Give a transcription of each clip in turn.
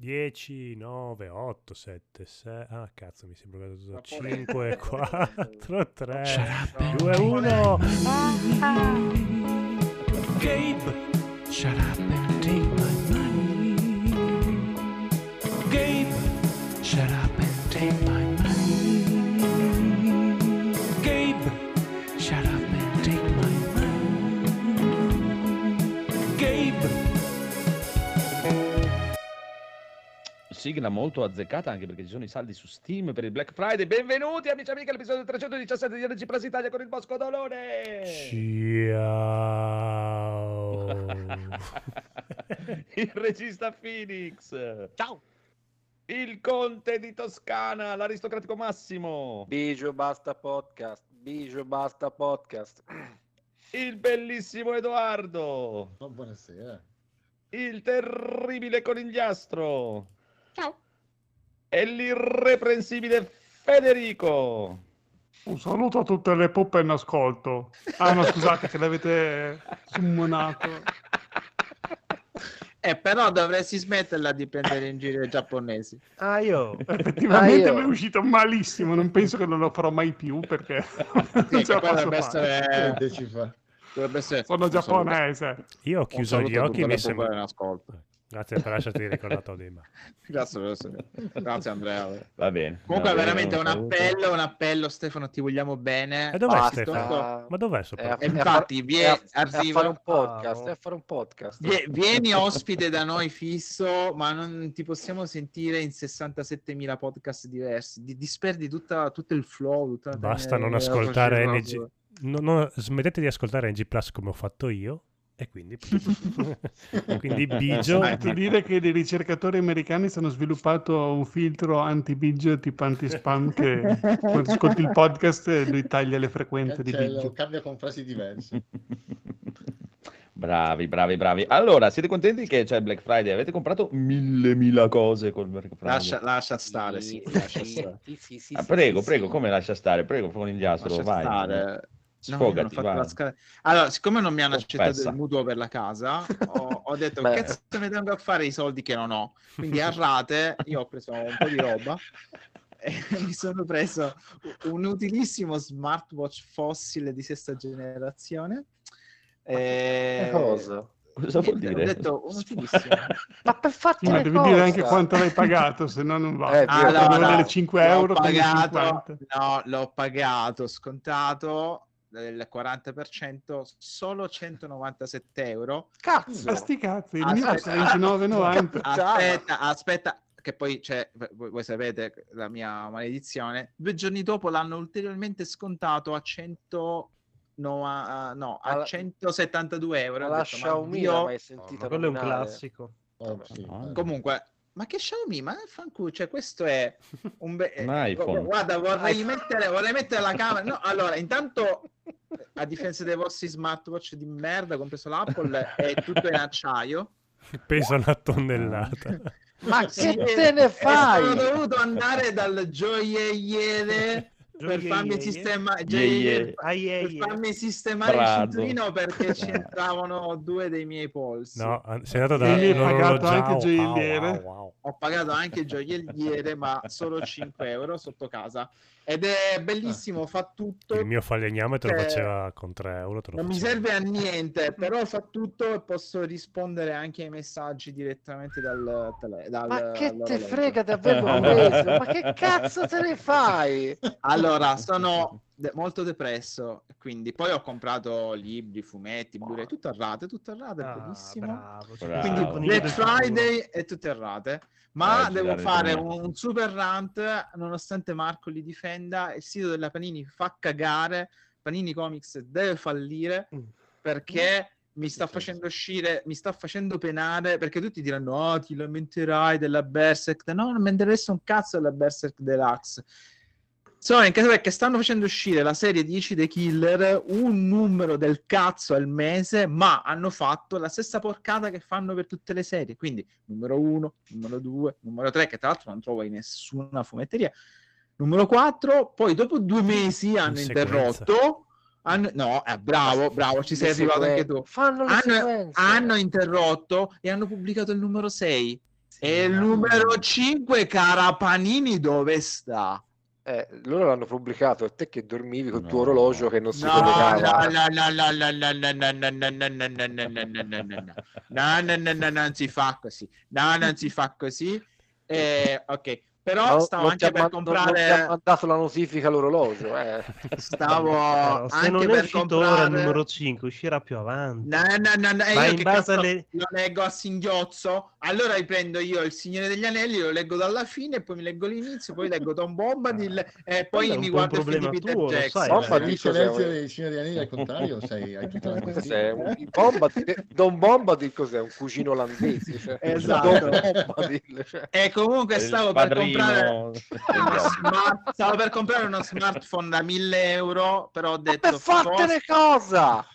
10, 9, 8, 7, 6. Ah, cazzo, mi sembra che tutto 5, 4, 3, 2, 1. Gabe, shut up and take my money. Gabe, shut up and take my money. Sigla molto azzeccata anche perché ci sono i saldi su Steam per il Black Friday. Benvenuti amici e amiche all'episodio 317 di NG Plus Italia con il Bosco Dolore. Ciao. il regista Phoenix. Ciao. Il conte di Toscana, l'aristocratico Massimo. Bigio basta podcast. Bigio basta podcast. Il bellissimo Edoardo. Oh, buonasera. Il terribile conigliastro. Ciao. E l'irreprensibile Federico. Un saluto a tutte le puppe in ascolto. Ah no, scusate che l'avete summonato. Eh, però dovresti smetterla di prendere in giro i giapponesi. Ah, io. Effettivamente Ah, io- mi è uscito malissimo, non penso che non lo farò mai più perché non ce la posso dovrebbe fare. essere... Dovrebbe essere... Sono giapponese. Io ho chiuso gli occhi e mi sembra... Grazie per lasciarti ricordato Dima. Grazie, grazie, grazie Andrea. Va bene. Comunque bene, veramente un appello, un appello Stefano, ti vogliamo bene. E dov'è Basta. Stefano? Ma dov'è soprattutto? E a infatti, far- vie- è a- fare un podcast. Ah, fare un podcast. Vie- Vieni ospite da noi fisso, ma non ti possiamo sentire in 67.000 podcast diversi. Di- disperdi tutta, tutto il flow. Basta non eh, ascoltare NG. No, no, smettete di ascoltare NG Plus come ho fatto io. E quindi, quindi Bigio. Sento dire che dei ricercatori americani hanno sviluppato un filtro anti-bigio tipo anti-spam che quando ascolti il podcast lui taglia le frequenze di Cancello, bigio. cambia con frasi diverse. Bravi, bravi, bravi. Allora, siete contenti che c'è il Black Friday? Avete comprato mille, mila cose col Black Friday? Lascia, lascia stare, sì. Lascia stare. sì, sì, sì, Ah, prego, sì, prego, sì. come lascia stare? Prego, conigliastro, Lascia vai. stare. No, Sfogati, la scala- Allora, siccome non mi hanno accettato Confessa. il mutuo per la casa, ho, ho detto Beh. che cazzo ne tengo a fare i soldi che non ho. Quindi a rate io ho preso un po' di roba e mi sono preso un utilissimo smartwatch fossile di sesta generazione. E... Che cosa? Cosa vuol dire? Ho detto un utilissimo. Ma per farti Ma devi cosa? dire anche quanto l'hai pagato, se no non va. Eh, Ah, no, valere no. 5 L'ho euro pagato, 50. no, l'ho pagato scontato del 40% solo 197 euro Cazzo! Ma sti cazzi, il mio aspetta. costa 29,90. aspetta aspetta che poi c'è voi, voi sapete la mia maledizione due giorni dopo l'hanno ulteriormente scontato a 100 no, a, no, a Ma la- 172 euro Ma Ho la detto, ma Xiaomi Dio- l'hai mai sentita quello è un classico. Oh, sì. Comunque ma che Xiaomi ma fanculo cioè questo è un, be- Un iPhone. guarda vorrei mettere, vorrei mettere la camera no allora intanto a difesa dei vostri smartwatch di merda compreso l'Apple è tutto in acciaio Pesa una tonnellata. Ma che te ne fai? Sono dovuto andare dal gioielliere per farmi sistemare Yeah, yeah. per yeah, yeah. farmi sistemare il cinturino perché ci entravano due dei miei polsi. No, sei andato da hai pagato anche il gioielliere? Wow, wow, wow. Ho pagato anche il gioielliere, ma solo 5 euro sotto casa. Ed è bellissimo, fa tutto. Il mio falegname te lo Cioè, faceva con 3 euro. Non mi serve a niente, però fa tutto e posso rispondere anche ai messaggi direttamente dal tele- dal- Ma che te frega preso? Ma che cazzo te ne fai? Allora, sono de- molto depresso, quindi poi ho comprato libri, fumetti, Blu-ray, tutto a rate, tutto a rate, Ah, bellissimo. bravo. Bravo. Quindi Bravo. Black Friday e tutte a rate. Ma Eh, devo fare un super rant, nonostante Marco li difenda, il sito della Panini fa cagare, Panini Comics deve fallire Mm. perché mi sta facendo uscire, mi sta facendo penare, perché tutti diranno, oh, ti lamenterai della Berserk. No, non mi interessa un cazzo della Berserk Deluxe. Solo in caso perché stanno facendo uscire la serie 10 The Killer, un numero del cazzo al mese, ma hanno fatto la stessa porcata che fanno per tutte le serie. Quindi numero 1, numero 2, numero 3, che tra l'altro non trovo in nessuna fumetteria. Numero 4, poi dopo due mesi hanno sequenza. interrotto. Hanno, no, eh, bravo, bravo, ci sei Le arrivato anche tu. Fanno le Hanno, sequenze. hanno interrotto e hanno pubblicato il numero 6 E il numero 5, cara Panini, dove sta? Eh, loro l'hanno pubblicato e te che dormivi col no. tuo orologio che non si no, collegava. No, non si fa così. No, non si fa così. Eh, ok, però no, stavo anche per man- comprare... Non, non mandato la notifica all'orologio. Eh. Stavo no, se anche non per comprare... ora il numero 5, uscirà più avanti. No, no, no, no. Io in base alle... lo leggo a singhiozzo allora riprendo io il Signore degli Anelli, lo leggo dalla fine, poi mi leggo l'inizio, poi leggo Tom Bombadil e Quello poi mi guardo il film di problema Peter tuo, Jackson. sai, Bomba silenzio dei Signori degli Anelli al contrario, sei, hai tutta la? Un, di, Don Bombadil cos'è? Un cugino olandese. Cioè. Esatto. Bombadil, cioè. E comunque Il stavo per comprare uno smart- stavo per comprare uno smartphone da 1000 euro, però ho detto Per fartene forse, cosa?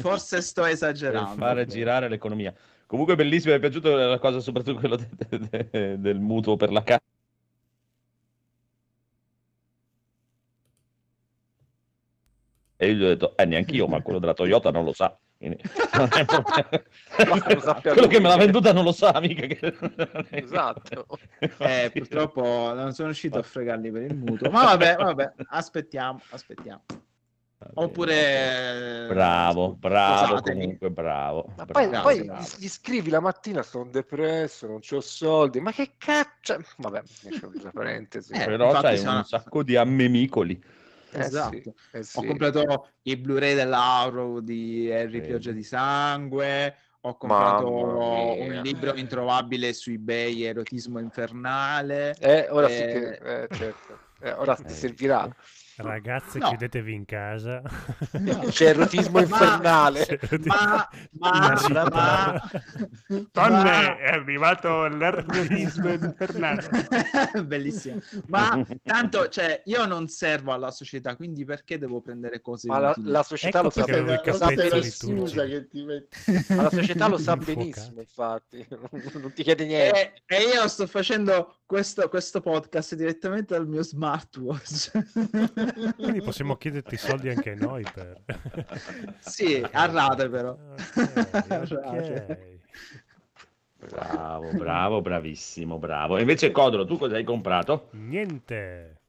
forse sto per esagerando. fare girare l'economia. Comunque bellissimo, mi è piaciuto la cosa, soprattutto quello de- de- de- del mutuo per la casa. E io gli ho detto, eh, neanche io, ma quello della Toyota non lo sa. Quindi- non è quello lui. che me l'ha venduta non lo sa, mica. Che... Esatto. Eh, purtroppo non sono riuscito a fregarli per il mutuo. Ma vabbè, vabbè, aspettiamo, aspettiamo. Oppure Bravo, bravo, Scusatemi. comunque bravo. Ma bravo. poi, poi bravo. gli scrivi la mattina sono depresso, non ho soldi, ma che cazzo? Vabbè, questa parentesi. Eh, Però c'hai sono- un sacco di ammemicoli. Eh esatto. sì, eh sì. Ho comprato i Blu-ray dell'Auro di Harry Sì. Pioggia di Sangue. Ho comprato Mamma mia. un libro introvabile su eBay, Erotismo infernale. Eh, ora sì Eh, che... eh, certo. Eh, ora ti Eh. servirà. Ragazze, No. chiudetevi in casa. C'è erotismo Ma- infernale. Ma, ma, Sì, ma, Donne, ma- è arrivato l'ergotismo infernale. Bellissimo. Ma tanto, cioè, io non servo alla società, quindi perché devo prendere cose Ma la, la società Ecco lo sa benissimo. turci. scusa che ti metti. Ma la società lo sa benissimo, infatti. Non ti chiede niente. E, e io sto facendo questo, questo podcast direttamente dal mio smartwatch. Quindi possiamo chiederti soldi anche noi per... sì, a rate però. Ok, A rate. ok. Bravo, bravo, bravissimo, bravo. E invece Codolo, tu cosa hai comprato? Niente.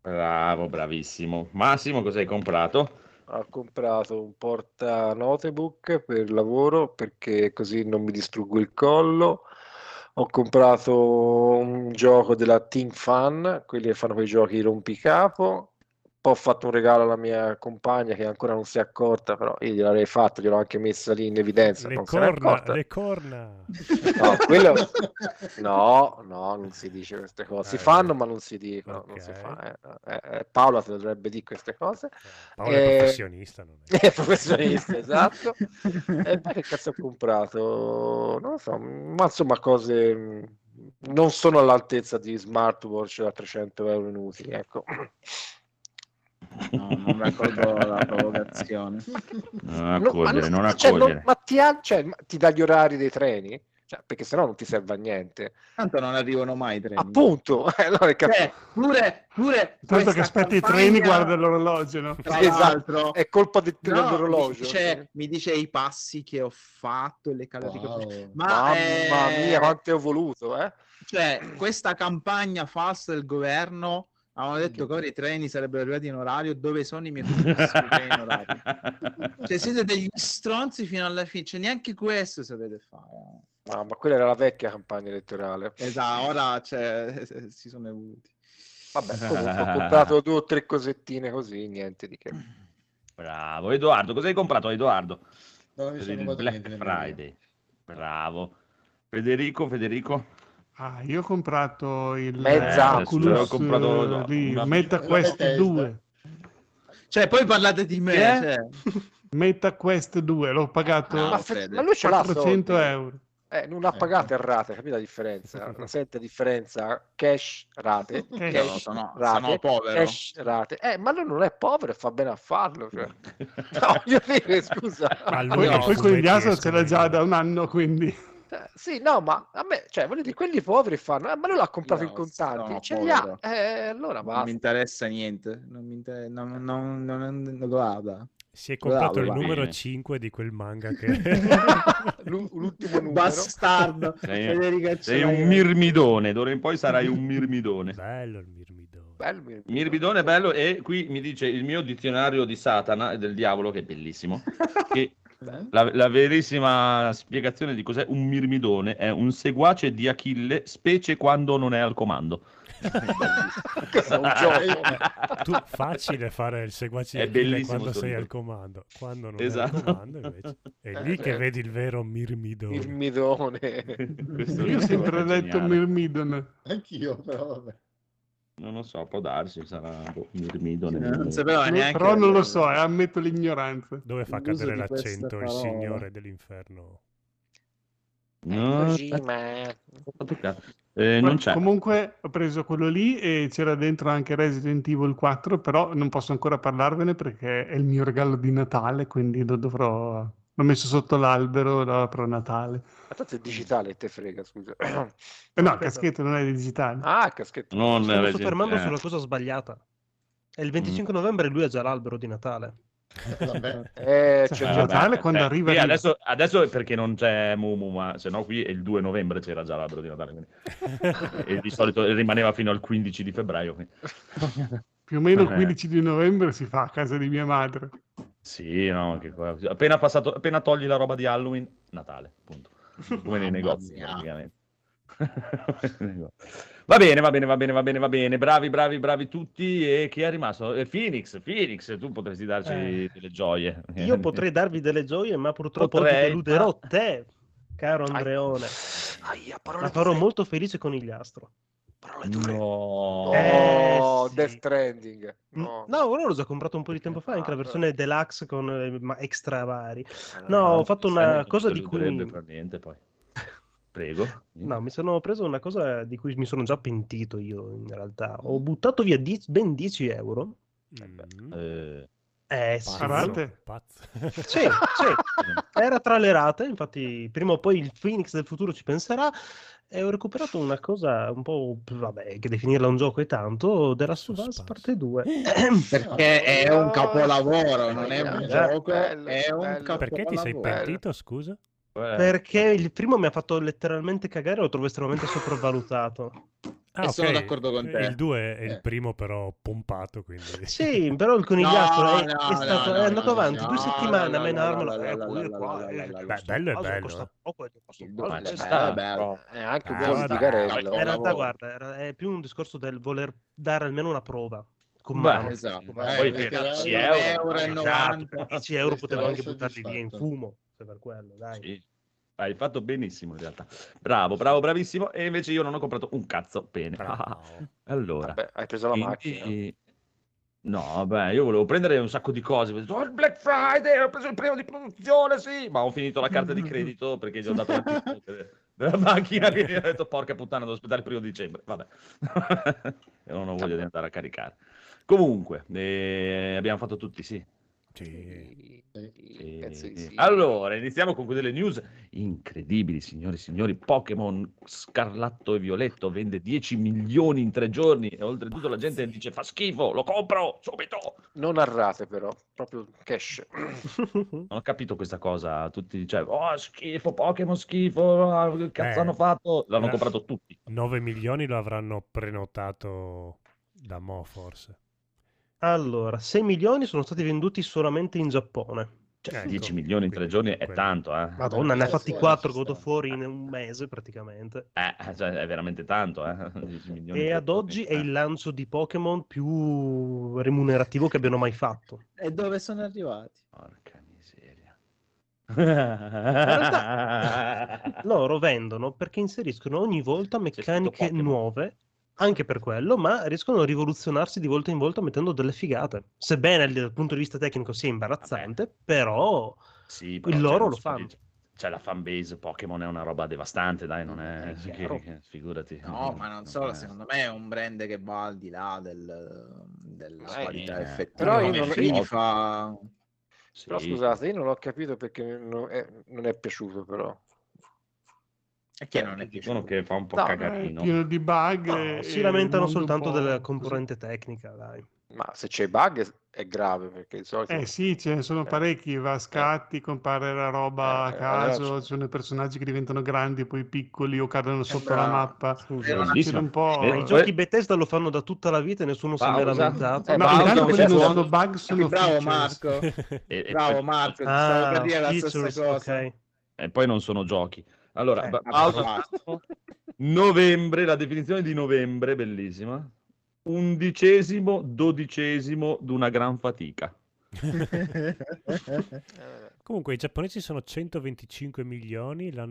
Bravo, bravissimo. Massimo, cosa hai comprato? Ho comprato un porta notebook per lavoro perché così non mi distruggo il collo. Ho comprato un gioco della Team Fan, quelli che fanno quei giochi rompicapo. Ho fatto un regalo alla mia compagna che ancora non si è accorta, però io gliel'avrei fatto, gliel'ho anche messa lì in evidenza. Le non corna, le corna. No, quello... no, no, non si dice queste cose. Si Eh, fanno, ma non si dicono. Non si fa. eh. Eh, eh, Paola te dovrebbe dire queste cose. Paolo è Eh, professionista, non è? È professionista, esatto. E poi che cazzo ho comprato? Non lo so, ma insomma cose non sono all'altezza di smartwatch da 300 euro inutili, ecco. No, non raccolgo la provocazione. Non No, accogliere, ma, non cioè, non- accogliere. ma ti, ha- cioè, ti dà gli orari dei treni? Cioè, perché sennò non ti serve a niente. Tanto non arrivano mai i treni. Appunto, eh, allora che cazzo- Eh, pure, pure Tanto che aspetti i campagna, treni, guarda l'orologio, no? Tra esatto. è colpa del- no, dell'orologio. Mi dice, mi dice i passi che ho fatto e le calorie che ho. Wow. Ma Mamma eh, mia, quante ho voluto, eh? cioè, questa campagna falsa del governo avevano detto che ora i treni sarebbero arrivati in orario. Dove sono i miei treni in orario? Cioè, siete degli stronzi fino alla fine. Cioè, neanche questo sapete fare. No, ma quella era la vecchia campagna elettorale. Esatto, ora cioè, si sono evoluti. Vabbè, comunque ho comprato due o tre cosettine così, niente di che. Bravo, Edoardo, cosa hai comprato, Edoardo? Non mi Per sono il Black. Friday. Bravo. Federico, Federico? Ah, io ho comprato il Mezza eh, Asus. Ho Oculus comprato eh, lì, una- MetaQuest una Bethesda. 2. Cioè, poi parlate di me. Eh? cioè. MetaQuest 2, l'ho pagato Ah, Ma. Fe- ma lui ce l'ha 400 soldi. euro. Eh, non ha Eh. pagato a rate, capito la differenza? Non sente la differenza cash rate, Eh, cash no, sono- rate, sono povero. cash rate. Eh, ma lui non è povero e fa bene a farlo. Cioè. No, voglio dire, scusa. Ma lui Poi, no, poi con gli ASO ce l'ha già da un anno, quindi... Eh, Sì, no, ma a me, cioè, voglio dire, quelli poveri fanno, eh, ma lui l'ha comprato Io in contanti, sono ce li ha, eh, allora Non mi basta. interessa niente. Non mi inter- non, non, non, non- guarda. Si è comprato Bravo, il numero bene. 5 di quel manga che... L'u- L'ultimo numero. Bastardo. Sei- Sei un mirmidone, d'ora in poi sarai un mirmidone. Bello il mirmidone. Bello, mi- Mirmidone è bello e qui mi dice il mio dizionario di Satana e del diavolo, che è bellissimo, che La, la verissima spiegazione di cos'è un mirmidone è un seguace di Achille, specie quando non è al comando. Tu facile fare il seguace È di Achille bellissimo quando sei libro. al comando. Quando non Esatto. è al comando invece. È lì che Eh. vedi il vero mirmidone. Il midone. Questo Io ho sempre detto geniale. Mirmidon. Anch'io, però vabbè. Non lo so, può darsi, sarà boh, mirmidone. Eh, Non neanche. Però non lo so, eh, ammetto l'ignoranza. Dove fa cadere l'accento il signore dell'inferno? No, Kojima. eh, Ma non c'è. Comunque ho preso quello lì e c'era dentro anche Resident Evil 4, però non posso ancora parlarvene perché è il mio regalo di Natale, quindi lo dovrò... L'ho messo sotto l'albero, lo apro a Natale. Ma tanto è digitale, te frega, scusa. Eh no, Aspetta. caschetto non è digitale. Ah, caschetto. Non Sto Resident- soffermando eh. sulla cosa sbagliata. È il 25 novembre e lui ha già l'albero di Natale. Vabbè. Eh, Cioè, c'è Eh, Natale quando eh, arriva qui adesso, adesso è perché non c'è Mumu, ma se no qui è il 2 novembre c'era già l'albero di Natale. quindi- e di solito rimaneva fino al 15 di febbraio. quindi- Più o meno il Eh. 15 di novembre si fa a casa di mia madre. Sì, no, che qua- appena, passato, appena togli la roba di Halloween, Natale, punto. Come nei negozi, mia. praticamente. va bene, va bene, va bene, va bene, va bene. Bravi, bravi, bravi tutti. E chi è rimasto? Eh, Phoenix, Phoenix, tu potresti darci Eh. delle gioie. Io potrei darvi delle gioie, ma purtroppo Potrei, deluderò te, caro Andreone. La farò dure. molto felice con Gliastro. Parole dure. No. Eh, Oh, sì. Death Stranding. No, No. ora l'ho già comprato un po' di tempo fa, anche la Ah, versione deluxe con eh, ma extra vari. Eh, No, ho fatto una cosa di cui... per niente, poi. Prego. No, mi sono preso una cosa di cui mi sono già pentito io in realtà. Ho buttato via die- ben 10 euro. Mm. Eh, Eh sì. Pazzo, Rate? pazzo. Sì, sì. Era tra le rate, infatti prima o poi il Phoenix del futuro ci penserà. E ho recuperato una cosa un po', vabbè, che definirla un gioco è tanto, The Last of Us Suspense. parte 2. Perché è un capolavoro, non è un Eh, gioco, bello, è un capolavoro. Perché ti sei pentito, scusa? eh, Perché il primo mi ha fatto letteralmente cagare, lo trovo estremamente sopravvalutato. Ah, E sono ok. d'accordo con te. Il 2 è il Eh. primo però pompato, quindi... Sì, però il conigliastro No, è, no, è stato- no, è andato no, avanti no, due settimane a menarmelo. Eh, eh, bello è bello, costa eh. poco, costa Il poco, eh, è bello, è anche un Ah, po' di vabbè. Vigarello. In realtà, guarda, è più un discorso del voler dare almeno una prova. Con Beh, mano. Esatto. Beh, poi perché per 10 era- euro, e Esatto, 90. 10 euro potevo anche buttarli via in fumo, se per quello, dai. Sì. Hai fatto benissimo in realtà. Bravo, bravo, bravissimo. E invece io non ho comprato un cazzo. Bene. Allora. Vabbè, hai preso la macchina. No, vabbè, io volevo prendere un sacco di cose. Ho detto, "Oh, il Black Friday, ho preso il premio di produzione, sì. Ma ho finito la carta di credito perché gli ho dato de- della macchina che ho detto, porca puttana, devo aspettare il primo dicembre. Vabbè. e non ho voglia di andare a caricare. Comunque, eh, abbiamo fatto tutti, sì. Sì. Allora, iniziamo con quelle news incredibili, signori e signori. Pokémon Scarlatto e Violetto vende 10 milioni in tre giorni e oltretutto la gente dice fa schifo, lo compro subito. Non a rate però, proprio cash. Non ho capito questa cosa. Tutti dicevano, oh schifo, Pokémon schifo, ah, che cazzo Eh, hanno fatto? L'hanno comprato tutti. 9 milioni lo avranno prenotato da mo, forse. Allora, 6 milioni sono stati venduti solamente in Giappone. Cioè, Ecco, 10 milioni in tre giorni è quello- tanto, eh. Madonna, ne ha Eh, fatti sì, 4 ci God of sta. War in un mese praticamente. Eh, cioè, è veramente tanto, eh. 10 milioni in E ad oggi è Eh. il lancio di Pokémon più remunerativo che abbiano mai fatto. E dove sono arrivati? Porca miseria. Loro vendono perché inseriscono ogni volta meccaniche nuove, anche per quello, ma riescono a rivoluzionarsi di volta in volta mettendo delle figate. Sebbene dal punto di vista tecnico sia imbarazzante, però Sì, il però, loro cioè, lo non fanno. Cioè, la fanbase Pokémon è una roba devastante, dai, non è... È che- che- figurati. No, ma non solo, è- secondo me è un brand che va al di là del, della Eh, qualità eh, effettiva. però io non- FIFA. Sì. Però scusate, io non ho capito perché non è, non è piaciuto però. E che non è Dicono piaciuto. che fa un po' No, È cagatino. pieno di bug. No, si lamentano soltanto della componente tecnica, dai. Ma se c'è bug è, grave perché di solito... Eh sì, ce ne sono Eh. parecchi, va a scatti, compare la roba a Eh, caso, allora ci sono i personaggi che diventano grandi, poi piccoli o cadono sotto la mappa. Scusa, un po'... Eh, I giochi Bethesda lo fanno da tutta la vita e nessuno si è lamentato. Eh, No, intanto quelli non sono bug, sono Bravo features. Marco, bravo Marco, stavo per dire la stessa cosa. e poi non sono giochi. Allora, Eh, pausa. novembre, la definizione di novembre, bellissima. Undicesimo, dodicesimo d'una gran fatica. Comunque i giapponesi sono 125 milioni, è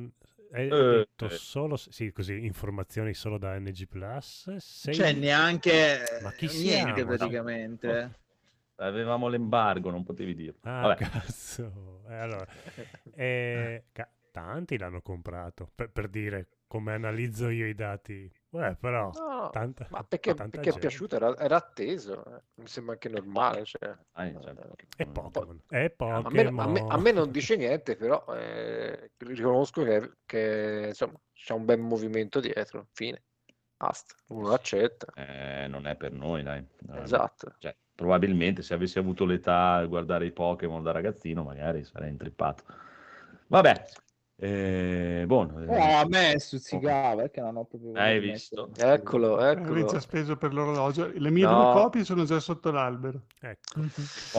Eh, detto eh. solo, sì, così, informazioni solo da NG+. Plus, sei- Cioè, neanche Ma chi niente siamo? praticamente. Avevamo l'embargo, non potevi dirlo. Ah, Vabbè. cazzo. Eh, allora, eh, ca- tanti l'hanno comprato, per, per dire come analizzo io i dati. Eh, però, No, tanta, ma perché, tanta perché è piaciuto, era, era atteso, eh. mi sembra anche normale. Cioè. Dai, certo. È Pokémon. È A me, Pokémon. a me- a me non dice niente, però eh, riconosco che, che, insomma, c'è un bel movimento dietro. Fine, basta, uno accetta. Eh, non è per noi, dai. Esatto. Cioè, probabilmente se avessi avuto l'età a guardare i Pokémon da ragazzino, magari sarei intrippato. Vabbè, eh, buono. eh, Oh, a me stuzzicava perché non ho proprio Hai visto? Eccolo, Eh, eccolo. Avete già speso per l'orologio. Le mie No. due copie sono già sotto l'albero. Ecco.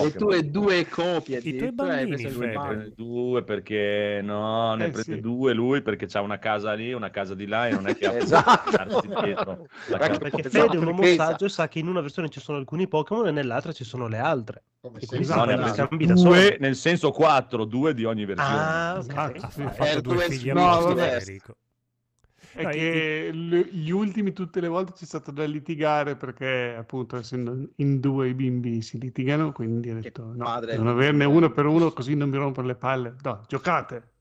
Le tue due copie I tuoi bambini, prende due perché no, ne Eh, prende sì. due lui perché c'ha una casa lì, una casa di là e non è che ha Esatto. dietro la casa. Perché Esatto, Fede è un uomo perché- saggio, sa che in una versione ci sono alcuni Pokémon e nell'altra ci sono le altre. Come E No, ne ha due, nel senso quattro, due di ogni versione. Ah, ok. Ha sì. Fatto Eh, due figli no. Federico. È No, che gli ultimi tutte le volte c'è stato da litigare perché appunto essendo in due i bimbi si litigano, quindi ho detto no, non averne uno per uno così non mi rompono le palle. No, giocate.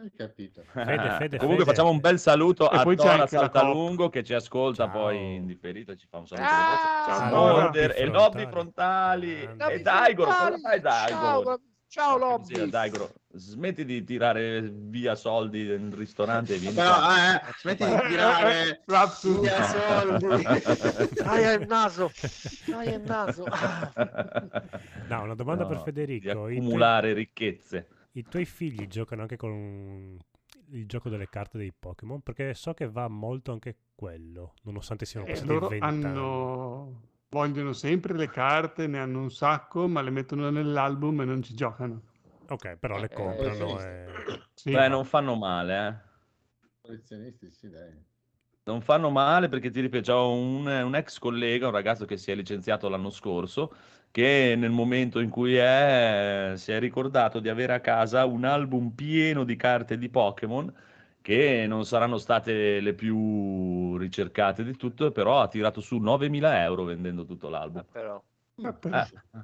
Hai capito. Fede, Fede, Comunque Fede. facciamo un bel saluto E a la Saltalungo che ci ascolta Ciao. poi in differito e ci fa un saluto. Ah, Ciao, allora. Morder e Lobby Frontali Grande. e Daigoro, cosa fai Ciao, Daigoro? Ciao Lobby. Daigoro, smetti di tirare via soldi nel ristorante e vieni Però, qua. eh, smetti di tirare via soldi. Aia il naso, aia il naso. No, una domanda No, per Di Federico. I tuoi, accumulare ricchezze. i tuoi figli giocano anche con il gioco delle carte dei Pokémon? Perché so che va molto anche quello, nonostante siano E passati loro 20 anni. Vogliono sempre le carte, ne hanno un sacco, ma le mettono nell'album e non ci giocano. Ok, però le Eh, comprano sì. e... Sì, Beh, non fanno male, eh. Collezionisti, sì, dai. Non fanno male perché ti ripeto, c'ho un, un ex collega, un ragazzo che si è licenziato l'anno scorso, che nel momento in cui è, si è ricordato di avere a casa un album pieno di carte di Pokémon che non saranno state le più ricercate di tutto, però ha tirato su 9.000 euro vendendo tutto l'album. Però, Eh, per- Eh,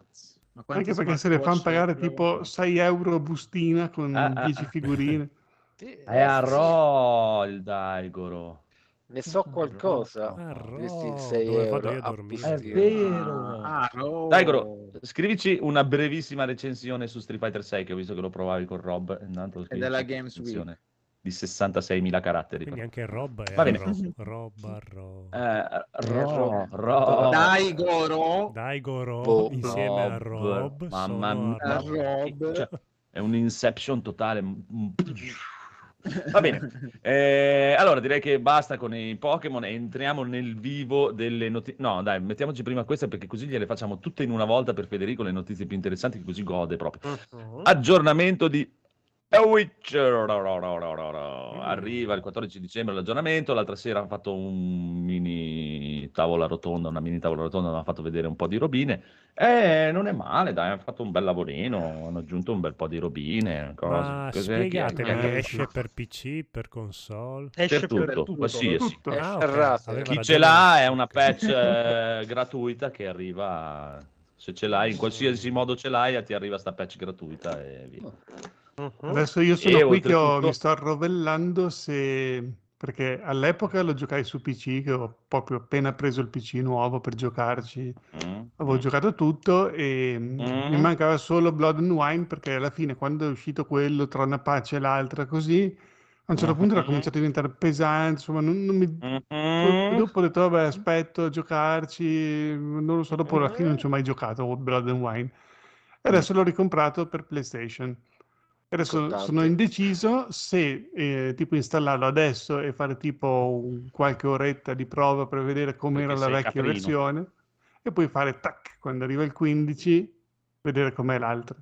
Ma Anche perché se le fanno pagare tipo 6 euro a bustina con Ah, ah, 10 ah. figurine. sì, è a Ro il Daigoro. ne so qualcosa. Ah, Ho visto Ro, il 6 dove euro vado io a a dormire. È vero. Ah, no. Daigoro, scrivici una brevissima recensione su Street Fighter 6 che ho visto che lo provavi con Rob. Intanto E scrivi della Games Week. Di 66.000 caratteri. Quindi anche Rob è Va bene. Ro, Rob, Ro. Eh, Ro- Ro. Dai, Goro. Daigoro Boh, insieme a Rob, Rob. mamma mia. Rob. Cioè, è un inception totale. Va bene. Eh, allora direi che basta con i Pokémon e entriamo nel vivo delle notizie. No, dai, mettiamoci prima queste perché così gliele facciamo tutte in una volta per Federico le notizie più interessanti, così gode proprio. Mhm. Aggiornamento di The Witcher. Arriva il 14 dicembre l'aggiornamento. L'altra sera hanno fatto un mini tavola rotonda, una mini tavola rotonda, hanno fatto vedere un po' di robine. E non è male, dai, hanno fatto un bel lavorino, hanno aggiunto un bel po' di robine. Cose. Ma Cos'è che- che esce per PC, per console? Esce Per tutto, per tutto. qualsiasi. Tutto. È Ah, ok, ferrato. aveva Chi ce l'ha è una patch eh, gratuita che arriva. Se ce l'hai, in qualsiasi modo ce l'hai, ti arriva sta patch gratuita e via. Mhm. Adesso io sono E qui che ho- mi sto arrovellando se... perché all'epoca lo giocai su PC, che ho proprio appena preso il PC nuovo per giocarci. Mm. Avevo giocato tutto e mm, mi mancava solo Blood and Wine perché alla fine quando è uscito quello tra una patch e l'altra così A un certo punto era cominciato a diventare pesante, insomma, non, non mi... Mhm. dopo ho detto, vabbè, aspetto a giocarci, non lo so, dopo alla fine non ci ho mai giocato Blood and Wine. E adesso l'ho ricomprato per PlayStation. Adesso sono indeciso se eh, tipo installarlo adesso e fare tipo un- qualche oretta di prova per vedere com'era Perché la vecchia caprino. versione e poi fare tac quando arriva il 15 vedere com'è l'altra.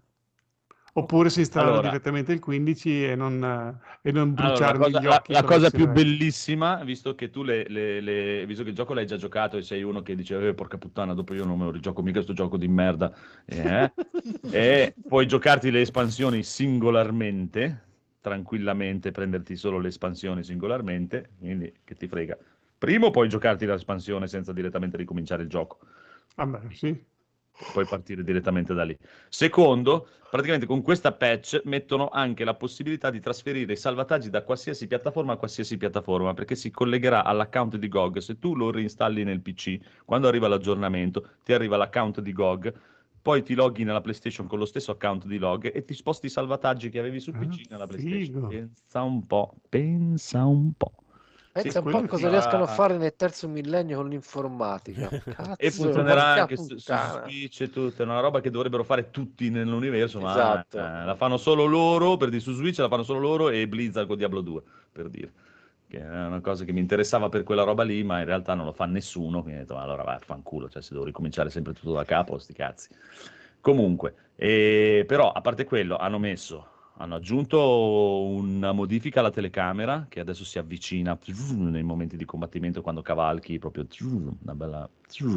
Oppure se installare Allora. direttamente il 15 e non, e non Allora, la bruciarmi cosa, gli occhi la la cosa più bellissima, visto che tu le, le- le- visto che il gioco l'hai già giocato e sei uno che dice, eh, porca puttana, dopo io non me lo rigioco mica sto gioco di merda, eh, e puoi giocarti le espansioni singolarmente, tranquillamente, prenderti solo le espansioni singolarmente, quindi che ti frega. Primo puoi giocarti l'espansione senza direttamente ricominciare il gioco Vabbè, sì. Puoi partire direttamente da lì. Secondo, praticamente con questa patch mettono anche la possibilità di trasferire i salvataggi da qualsiasi piattaforma a qualsiasi piattaforma, perché si collegherà all'account di GOG. Se tu lo reinstalli nel PC, quando arriva l'aggiornamento, ti arriva l'account di GOG, poi ti loghi nella PlayStation con lo stesso account di log e ti sposti i salvataggi che avevi sul Ah, PC nella PlayStation. figo. Pensa un po', pensa un po'. Pensa un po' cosa riescono a fare nel terzo millennio con l'informatica. Cazzo, E funzionerà anche su, su. Switch e tutto, è una roba che dovrebbero fare tutti nell'universo, ma Esatto. eh, la fanno solo loro, per dire su Switch la fanno solo loro e Blizzard con Diablo 2, per dire. Che è una cosa che mi interessava per quella roba lì, ma in realtà non lo fa nessuno, quindi ho detto, "Ma allora vai, fanculo, cioè se devo ricominciare sempre tutto da capo, sti cazzi. Comunque, eh, però a parte quello, hanno messo, hanno aggiunto una modifica alla telecamera che adesso si avvicina nei momenti di combattimento quando cavalchi, proprio una bella,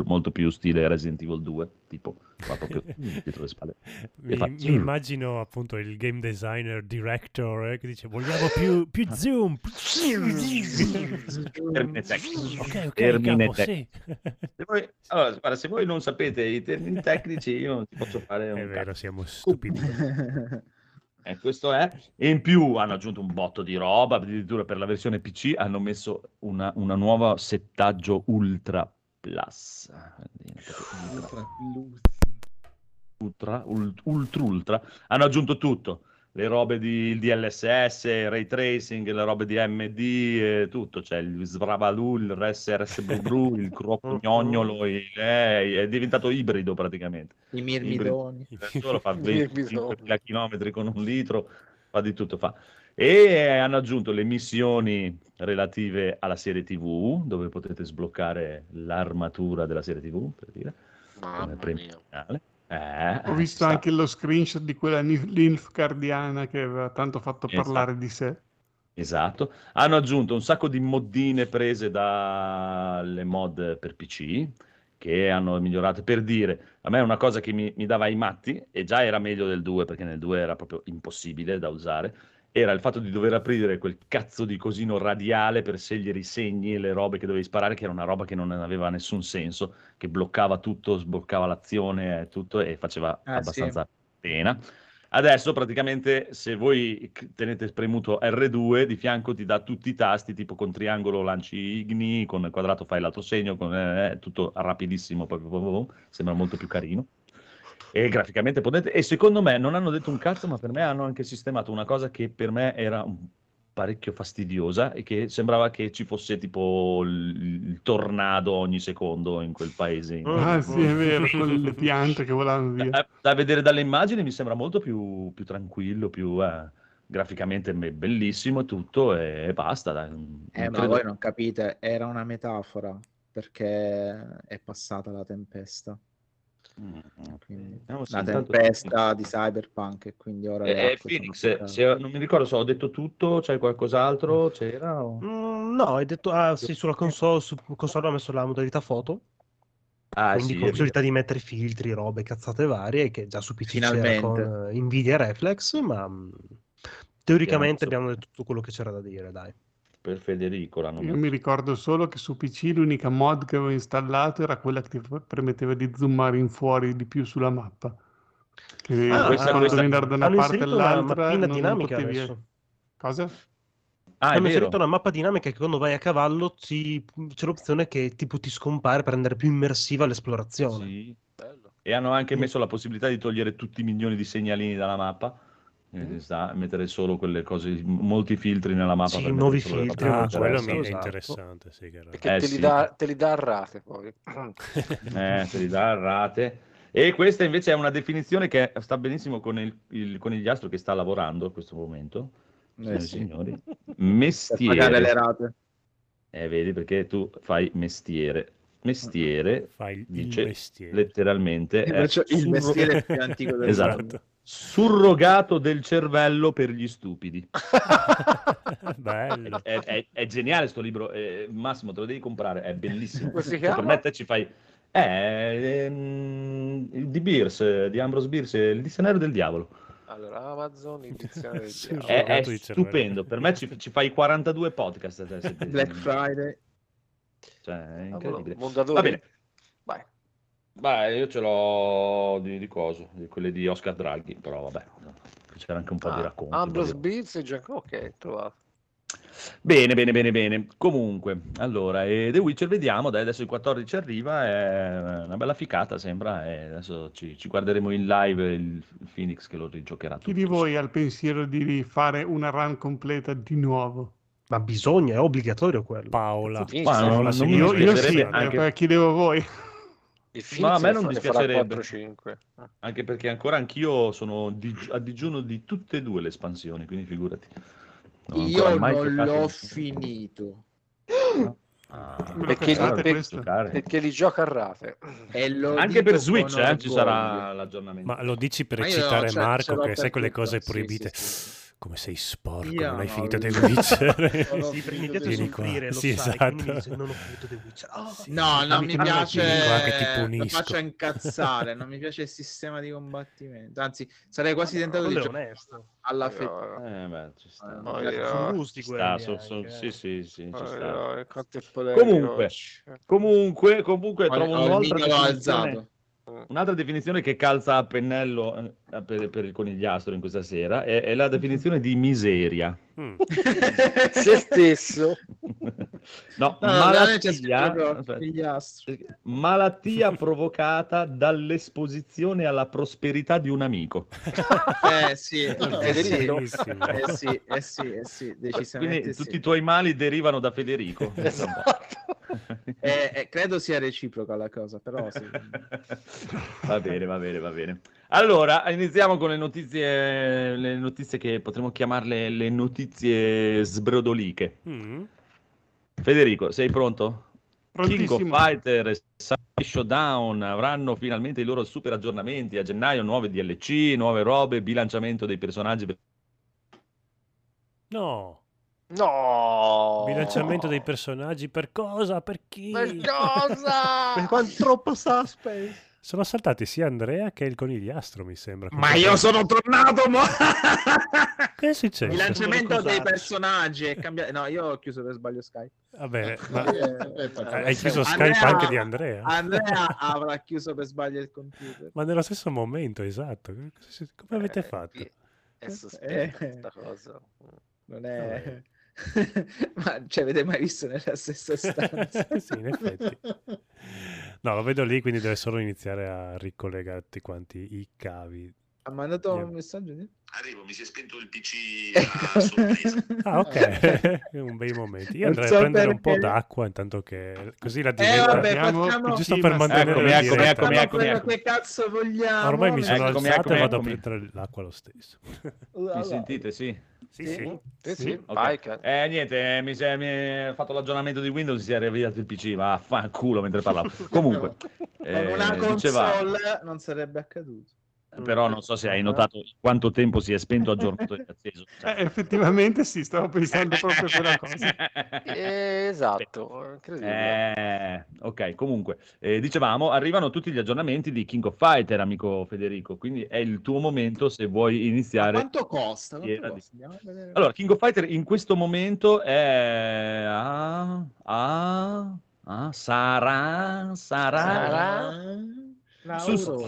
molto più stile Resident Evil 2, tipo, va proprio dietro le spalle. Mi, fa- mi immagino appunto il game designer, director eh, che dice vogliamo più, più zoom. Termine tecnico. ok, ok, Termine capo, sì. tecnico. Se voi, allora, guarda, se voi non sapete i termini tecnici, io non ti posso fare un È vero, cazzo. siamo stupidi. Eh, questo è. E in più hanno aggiunto un botto di roba, addirittura per la versione PC hanno messo una, una nuova settaggio Ultra Plus. Ultra, ultra, ult- ultra, ultra. Hanno aggiunto tutto. Le robe di il DLSS, il ray tracing, le robe di MD, tutto. C'è il Svravalu, il RSRS Bru il Crocognognolo, il- eh, è diventato ibrido praticamente. I mirmidoni. Solo fa Sì, 25.000 km con un litro, fa di tutto. Fa. E hanno aggiunto le missioni relative alla serie TV, dove potete sbloccare l'armatura della serie TV, per dire, come Mamma premio mia. Eh, Ho visto sta. anche lo screenshot di quella linf cardiana che aveva tanto fatto Esatto. parlare di sé. Esatto. Hanno aggiunto un sacco di moddine prese dalle mod per PC che hanno migliorato. Per dire, a me è una cosa che mi, mi dava i matti e già era meglio del 2 perché nel 2 era proprio impossibile da usare. Era il fatto di dover aprire quel cazzo di cosino radiale per scegliere i segni e le robe che dovevi sparare, che era una roba che non aveva nessun senso, che bloccava tutto, sbloccava l'azione e tutto e faceva Ah, abbastanza pena. Adesso praticamente se voi tenete premuto R2 di fianco ti dà tutti i tasti, tipo con triangolo lanci igni, con quadrato fai l'altro segno, con eh, tutto rapidissimo, sembra molto più carino. E graficamente potente. E secondo me non hanno detto un cazzo, ma per me hanno anche sistemato una cosa che per me era parecchio fastidiosa e che sembrava che ci fosse tipo il, il tornado ogni secondo in quel paese. in- Ah, sì, è vero, con le piante che volavano via. da, da vedere dalle immagini mi sembra molto più, più tranquillo, più eh, graficamente be- bellissimo e tutto e basta. dai. Eh, ma credo- voi non capite, era una metafora perché è passata la tempesta. Mm, Quindi, se la tempesta di Cyberpunk e quindi ora Eh, Phoenix, se- non mi ricordo se ho detto tutto, c'è qualcos'altro? C'era? o- Mm, no, hai detto, ah sì, sulla console, su console ho messo la modalità foto, Ah, quindi sì, con possibilità di mettere filtri, robe, cazzate varie, che già su PC c'era Finalmente. con eh, Nvidia Reflex, ma mm, teoricamente Piazzo. abbiamo detto tutto quello che c'era da dire, dai. Per Federico l'hanno Io messo. mi ricordo solo che su PC l'unica mod che avevo installato era quella che ti permetteva di zoomare in fuori di più sulla mappa. Che Ah, questa- quando questa- da una Hanno parte inserito una all'altra non- non dinamica potevi- adesso. Cosa? Ah, Hanno vero. inserito una mappa dinamica che quando vai a cavallo ti- c'è l'opzione che tipo ti scompare per rendere più immersiva l'esplorazione. Sì. E hanno anche messo la possibilità di togliere tutti i milioni di segnalini dalla mappa. Eh, ci sta, mettere solo quelle cose, molti filtri nella mappa. Sì, per nuovi filtri, Ah, quello mi è esatto. interessante, sì, Perché Eh, te, li sì. dà, te li dà a rate poi. Eh, te li dà a rate. E questa invece è una definizione che sta benissimo con il, il conigliastro che sta lavorando in questo momento. signore e sì. signori. Per pagare le Mestiere. rate. Eh, vedi perché tu fai mestiere. Mestiere Fai il dice mestiere. letteralmente è faccio il mestiere più antico del Esatto. mondo. Surrogato del cervello per gli stupidi. Bello. È, è- è geniale sto libro, eh, Massimo te lo devi comprare, è bellissimo. Cioè? Per me te ci fai... Eh, ehm, di Beers, di Ambrose Beers, il dizionario del diavolo. Allora, Amazon, il dizionario del diavolo. È, è stupendo, per me ci, ci fai 42 podcast. te, se- Black Friday. Cioè, è incredibile. Mondadori. Va bene. Beh, io ce l'ho di, di coso, di quelle di Oscar Draghi, però vabbè, c'era anche un po' di Ah, di Ambrose roba. Beats e Gian- Ok, trovato. Bene, bene, bene, bene. Comunque, allora, e The Witcher vediamo, dai, adesso il 14 arriva, è una bella ficata sembra, e adesso ci, ci guarderemo in live il, Phoenix che lo rigiocherà Chi tutto. di voi ha il pensiero di fare una run completa di nuovo? Ma bisogna, è obbligatorio quello. Paola. Ma sì, non- non Io, io sì, anche- eh, chiedevo a voi. Il No, a me non fa- dispiacerebbe. farà 4-5. Anche perché ancora anch'io sono dig- a digiuno di tutte e due le espansioni, quindi figurati. Non Io non l'ho finito. Ah, Me lo Perché- giocare. Perché li gioca a rate. E lo Anche per Switch eh, ci sarà l'aggiornamento. Ma lo dici per Ma eccitare ce Marco, che sai quelle cose tutto, sì, proibite. sì, sì. Come sei sporco, Io non hai no, finito The Witcher. Non ho Sì, perché mi piace soffrire, lo Sì, sai, mi esatto. dice, non ho finito The Witcher. Ah, No, non mi mica non è finito, anche ti piace. Lo punisco. faccio incazzare. Non mi piace il sistema di combattimento. Anzi, sarei quasi tentato di giocare alla fetta. Eh, beh, ci sta. No, io- Sono gusti quelli sta, so- so- eh. sì, sì, sì, ci Oh, sta. no, Comunque, comunque, comunque Ho, trovo un'altra alzato. Un'altra definizione che calza a pennello eh, per, per il conigliastro in questa sera è, è la definizione di miseria. Mm. Se stesso. No, No, malattia, proprio figliastro. malattia provocata dall'esposizione alla prosperità di un amico. Eh sì, eh sì, Federico. Bellissimo. eh sì, eh sì, eh sì, decisamente Quindi sì. tutti i tuoi mali derivano da Federico. Esatto. Eh, eh, credo sia reciproca la cosa, però sì. va bene, va bene, va bene. Allora, iniziamo con le notizie, le notizie che potremmo chiamarle le notizie sbrodoliche. Mm. Federico, sei pronto? King of. Fighter e Sunday Showdown avranno finalmente i loro super aggiornamenti a gennaio, nuove DLC, nuove robe, bilanciamento dei personaggi. No, No. bilanciamento dei personaggi per cosa? Per chi? Per Per cosa? quanto troppo suspense. Sono saltati sia Andrea che il conigliastro, mi sembra. Ma io sono tornato, mo... Che è successo? Bilanciamento dei Scusate. personaggi è cambiato. No, io ho chiuso per sbaglio Skype. Vabbè, ma Eh, hai chiuso Andrea- Skype anche di Andrea? Andrea avrà chiuso per sbaglio il computer. Ma nello stesso momento, esatto. Come avete Eh, fatto? sì, È sospetta Eh. questa cosa. Non è... Ma ci avete mai visto nella stessa stanza? sì, in effetti. No, lo vedo lì, quindi deve solo iniziare a ricollegarti quanti i cavi. Ha mandato un messaggio? di- Arrivo, mi si è spento il PC a sorpresa. Ah, ok. Un bei momenti. Io andrei so a prendere un po' perché. d'acqua intanto che così la Eh diretta... vabbè, facciamo... giusto sì, per ma- mantenere Eccomi, la eccomi, diretta. eccomi, eccomi, quello eccomi. che cazzo vogliamo. Ormai mi sono Eccomi, alzato eccomi, e vado a eccomi. prendere l'acqua lo stesso. Mi sentite? Sì. Sì, sì. Sì, sì, Ok. vai, ca- Eh, niente, eh, mi, si è, mi fatto l'aggiornamento di Windows, si è riavviato il PC, va, fanculo mentre parlavo. Comunque, Con eh, una diceva- console non sarebbe accaduto. Però non so se hai notato quanto tempo si è spento, aggiornato e acceso. Cioè, Eh, effettivamente sì, stavo pensando proprio a quella cosa. Eh, Esatto. Eh, ok, comunque, eh, dicevamo, arrivano tutti gli aggiornamenti di King of Fighter, amico Federico, quindi è il tuo momento se vuoi Ma iniziare. quanto costa? Quanto di- costa? Vedere. Allora, King of Fighter in questo momento è a, a, a sarà, sarà, Sarà? Su-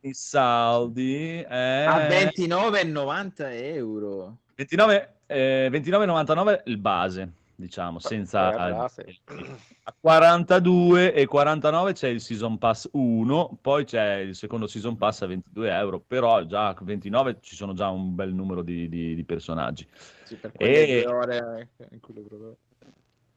i saldi è a 29,90 euro. 29, eh, 29,99 il base. diciamo, senza a 42 e 49 c'è il Season Pass 1, poi c'è il secondo Season Pass a 22 euro, però già a 29 ci sono già un bel numero di, di- di personaggi. Sì, per quelle E- ore in cui lo provo.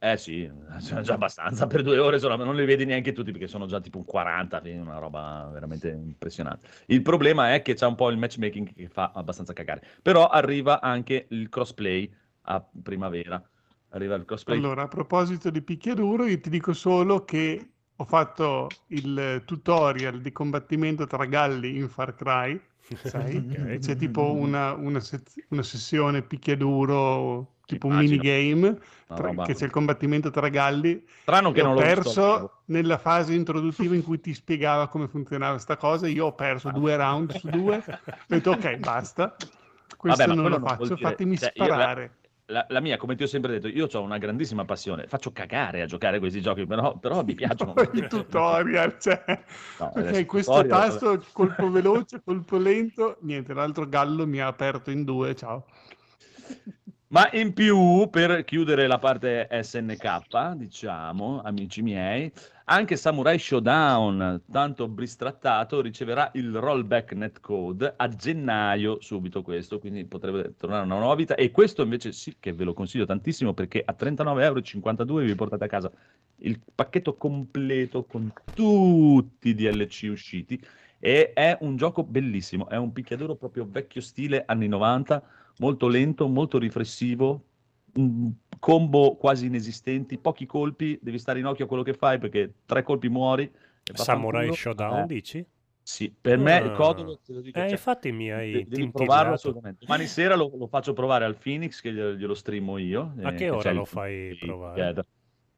Eh sì, sono già abbastanza per due ore, sono- non li vedi neanche tutti perché sono già tipo un 40, quindi una roba veramente impressionante. Il problema è che c'è un po' il matchmaking che fa abbastanza cagare, però arriva anche il crossplay a primavera. Arriva il crossplay. Allora, a proposito di picchiaduro, io ti dico solo che ho fatto il tutorial di combattimento tra galli in Far Cry, sai? Ok. C'è tipo una, una sez- una sessione picchiaduro, tipo un minigame, tra- che c'è il combattimento tra galli. Strano che non ho l'ho perso nella fase introduttiva in cui ti spiegava come funzionava sta cosa. Io ho perso due round su due. Ho detto ok, basta. Questo Vabbè, non lo non faccio, dire- fatemi cioè, io la- sparare. La, mia, come ti ho sempre detto, io ho una grandissima passione, faccio cagare a giocare questi giochi, però, però mi piacciono. il tutorial, cioè, No, ok, adesso il questo tutorial- tasto, colpo veloce, colpo lento, niente, l'altro gallo mi ha aperto in due, ciao. Ma in più, per chiudere la parte SNK, diciamo, amici miei, anche Samurai Showdown, tanto bristrattato, riceverà il rollback netcode a gennaio, subito questo, quindi potrebbe tornare una nuova vita. E questo invece sì che ve lo consiglio tantissimo perché a 39,52 euro vi portate a casa il pacchetto completo con tutti i DLC usciti. E è un gioco bellissimo, è un picchiaduro proprio vecchio stile anni 90 molto lento, molto riflessivo, combo quasi inesistenti, pochi colpi, devi stare in occhio a quello che fai perché tre colpi muori. Samurai. Showdown, Eh, dici? Sì, per me Ah. il codolo, te lo dico, Eh, cioè, infatti mi hai de- devi tintillato. provarlo assolutamente. Domani sera lo, lo faccio provare al Phoenix che glielo, glielo streamo io. A eh, che ora il- lo fai il- provare? Together.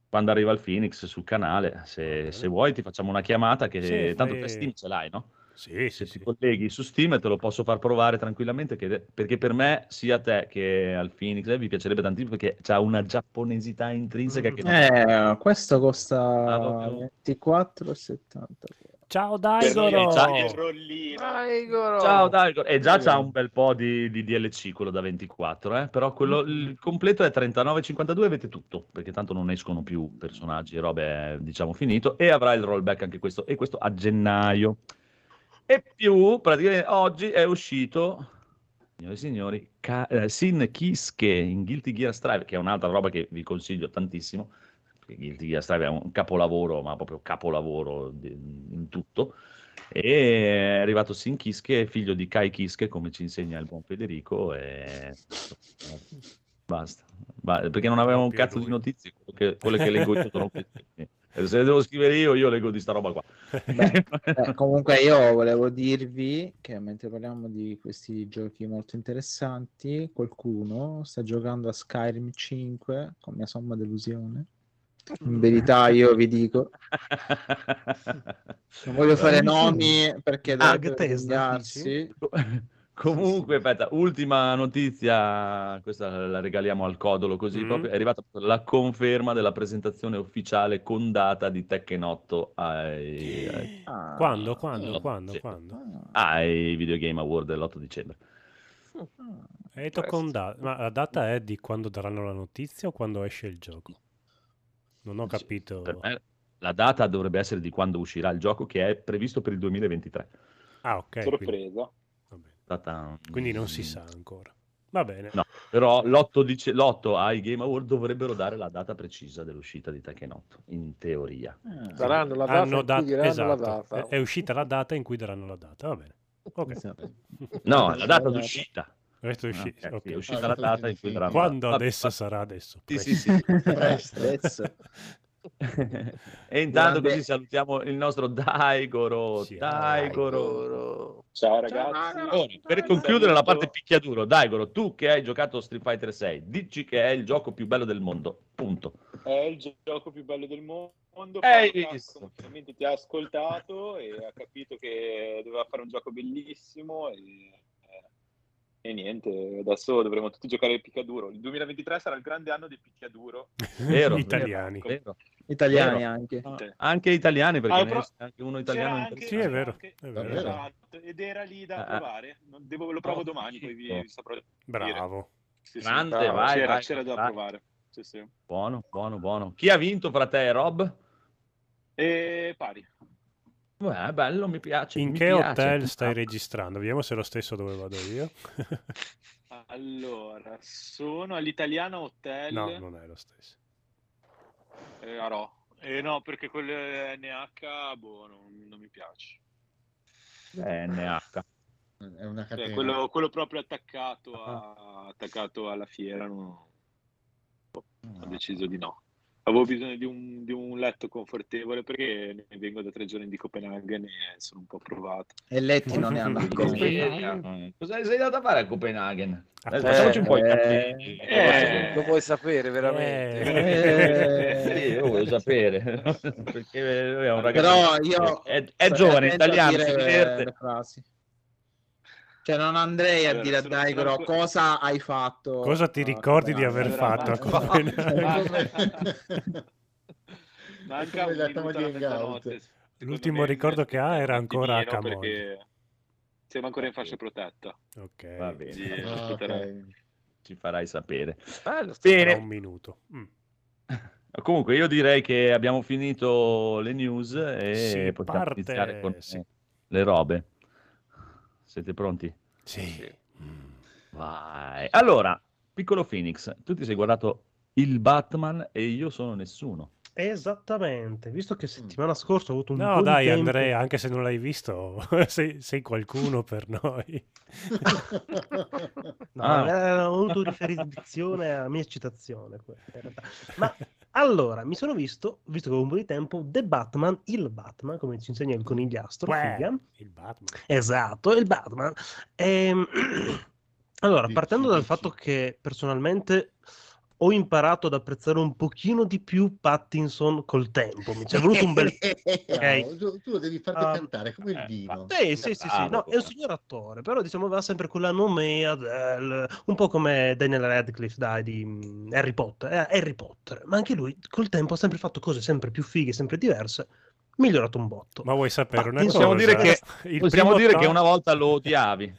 Quando arriva il Phoenix sul canale, se, se vuoi ti facciamo una chiamata che Sì, tanto fai- te Steam ce l'hai, no? Sì, se sì, ti colleghi su Steam te lo posso far provare tranquillamente che- perché per me sia a te che al Phoenix eh, vi piacerebbe tantissimo perché c'ha una giapponesità intrinseca che non- Eh, questo costa Ah, proprio- 24,70. Ciao Daigoro! Daigoro! Ciao Daigoro! E già c'ha un bel po' di, di DLC quello da 24, eh? però quello, il completo è 39,52 avete tutto, perché tanto non escono più personaggi e robe, diciamo finito, e avrà il rollback anche questo, e questo a gennaio. E più, praticamente oggi è uscito, signore e signori, Ka- eh, Sin Kiske in Guilty Gear Strive, che è un'altra roba che vi consiglio tantissimo, perché Guilty Gear Strive è un capolavoro, ma proprio capolavoro di- in tutto. E è arrivato Sin Kiske, figlio di Kai Kiske, come ci insegna il buon Federico, e basta. Ba- perché non avevamo un cazzo di lui. notizie, quello che- quelle che leggo io sono Se le devo scrivere io, io leggo di sta roba qua. Beh, eh, comunque io volevo dirvi che mentre parliamo di questi giochi molto interessanti, qualcuno sta giocando a Skyrim 5 con mia somma delusione. In verità io vi dico, non voglio fare nomi perché Ah, dovrebbero vergognarsi. Comunque, aspetta, ultima notizia, questa la regaliamo al codolo così Mm. proprio, è arrivata la conferma della presentazione ufficiale con data di Tekken 8 ai, ai, Ah, Quando, quando, quando, quando? ai Video Game Award dell'8 dicembre. Hai detto con da- Ma la data è di quando daranno la notizia o quando esce il gioco? Non ho capito. Per me la data dovrebbe essere di quando uscirà il gioco che è previsto per il 2023. Ah, ok. Quindi, Sorpresa. va Data- Quindi non si sa ancora. Va bene. No, però l'8, dice, l'8 ai Game Award dovrebbero dare la data precisa dell'uscita di Tekken 8, in teoria. Ah, Daranno la data Hanno in dat- cui diranno esatto. la data. È, è uscita la data in cui daranno la data. Va bene. Ok. esatto. No, la data d'uscita. Questo è Ah, usci- è uscita la data in cui daranno Quando adesso sarà adesso. Sì, presto. sì, sì. Presto, adesso. e intanto Grande- così salutiamo il nostro Daigoro. Sì, Daigoro. Ciao ragazzi. Ora, per concludere la parte picchiaduro, Daigoro, tu che hai giocato Street Fighter 6, dici che è il gioco più bello del mondo. Punto. È il gio- gioco più bello del mondo. Finalmente ti ha ascoltato e ha capito che doveva fare un gioco bellissimo e, e niente, adesso dovremo tutti giocare al picchiaduro. Il 2023 sarà il grande anno del picchiaduro. Vero, Italiani. Vero. Italiani Vero. anche. Sì. Anche italiani, perché Ah, però- anche uno italiano. anche- Sì, è vero, anche- è vero. esatto, ed era lì da Ah, ah. provare. Devo- lo provo domani, poi vi, vi saprò dire. Bravo. Sì, sì. Grande, Bravo, vai, c'era, vai, c'era da vai. provare. Sì, sì. Buono, buono, buono. Chi ha vinto fra te e Rob? E pari. Beh, bello, mi piace. In mi che piace. hotel stai registrando? Vediamo se è lo stesso dove vado io. Allora, sono all'Italiana Hotel no, non è lo stesso. eh, a. Eh, no, perché quello NH, boh, non, non mi piace. Eh, NH. È una Cioè, quello, quello proprio attaccato, a- attaccato alla fiera, non- ho deciso di no. Avevo bisogno di un, di un letto confortevole perché ne vengo da tre giorni di Copenaghen e sono un po' provato. E letti non ne hanno ancora. Eh, Cosa sei andato a fare a Copenaghen? Eh, facciamoci un po' i eh, capelli. eh, lo vuoi sapere veramente? Eh, sì, io voglio sapere perché lui è un ragazzo Però io è, è giovane, italiano, dire si diverte. Cioè, non andrei a dire a Daigoro sono- cosa hai fatto. Cosa ti ricordi di aver fatto? Manca un minuto L'ultimo ricordo che ha era ancora a perché siamo ancora in fascia protetta. Ok, Va bene, Sì, Ah, ci farai sapere. Bello, Bene, un minuto. Mm. comunque io direi che abbiamo finito le news e Si possiamo parte, iniziare con sì. le robe. Siete pronti? Sì. Mm. Vai. Allora, piccolo Phoenix, tu ti sei guardato il Batman e io sono nessuno. Esattamente, visto che settimana scorsa ho avuto un No, po' di dai, tempo... Andrea, anche se non l'hai visto, sei, sei qualcuno per noi. No, Ah. era avuto riferzione alla mia citazione. Ma allora, mi sono visto, visto che avevo un po' di tempo, The Batman, il Batman, come ci insegna il conigliastro, Uè, figa. il Batman. Esatto, il Batman. Ehm, Allora, partendo dal fatto che personalmente ho imparato ad apprezzare un pochino di più Pattinson col tempo, mi ci è voluto un bel... Bravo, tu, tu lo devi farti Ah, cantare come il eh, vino. Sì, sì, sì, sì, no, è un signor attore, però diciamo aveva sempre quella nomea del... un po' come Daniel Radcliffe, dai, di mm, Harry Potter, eh, Harry Potter, ma anche lui col tempo ha sempre fatto cose sempre più fighe, sempre diverse, migliorato un botto. Ma vuoi sapere una Possiamo cosa? dire che, possiamo dire che una volta lo odiavi.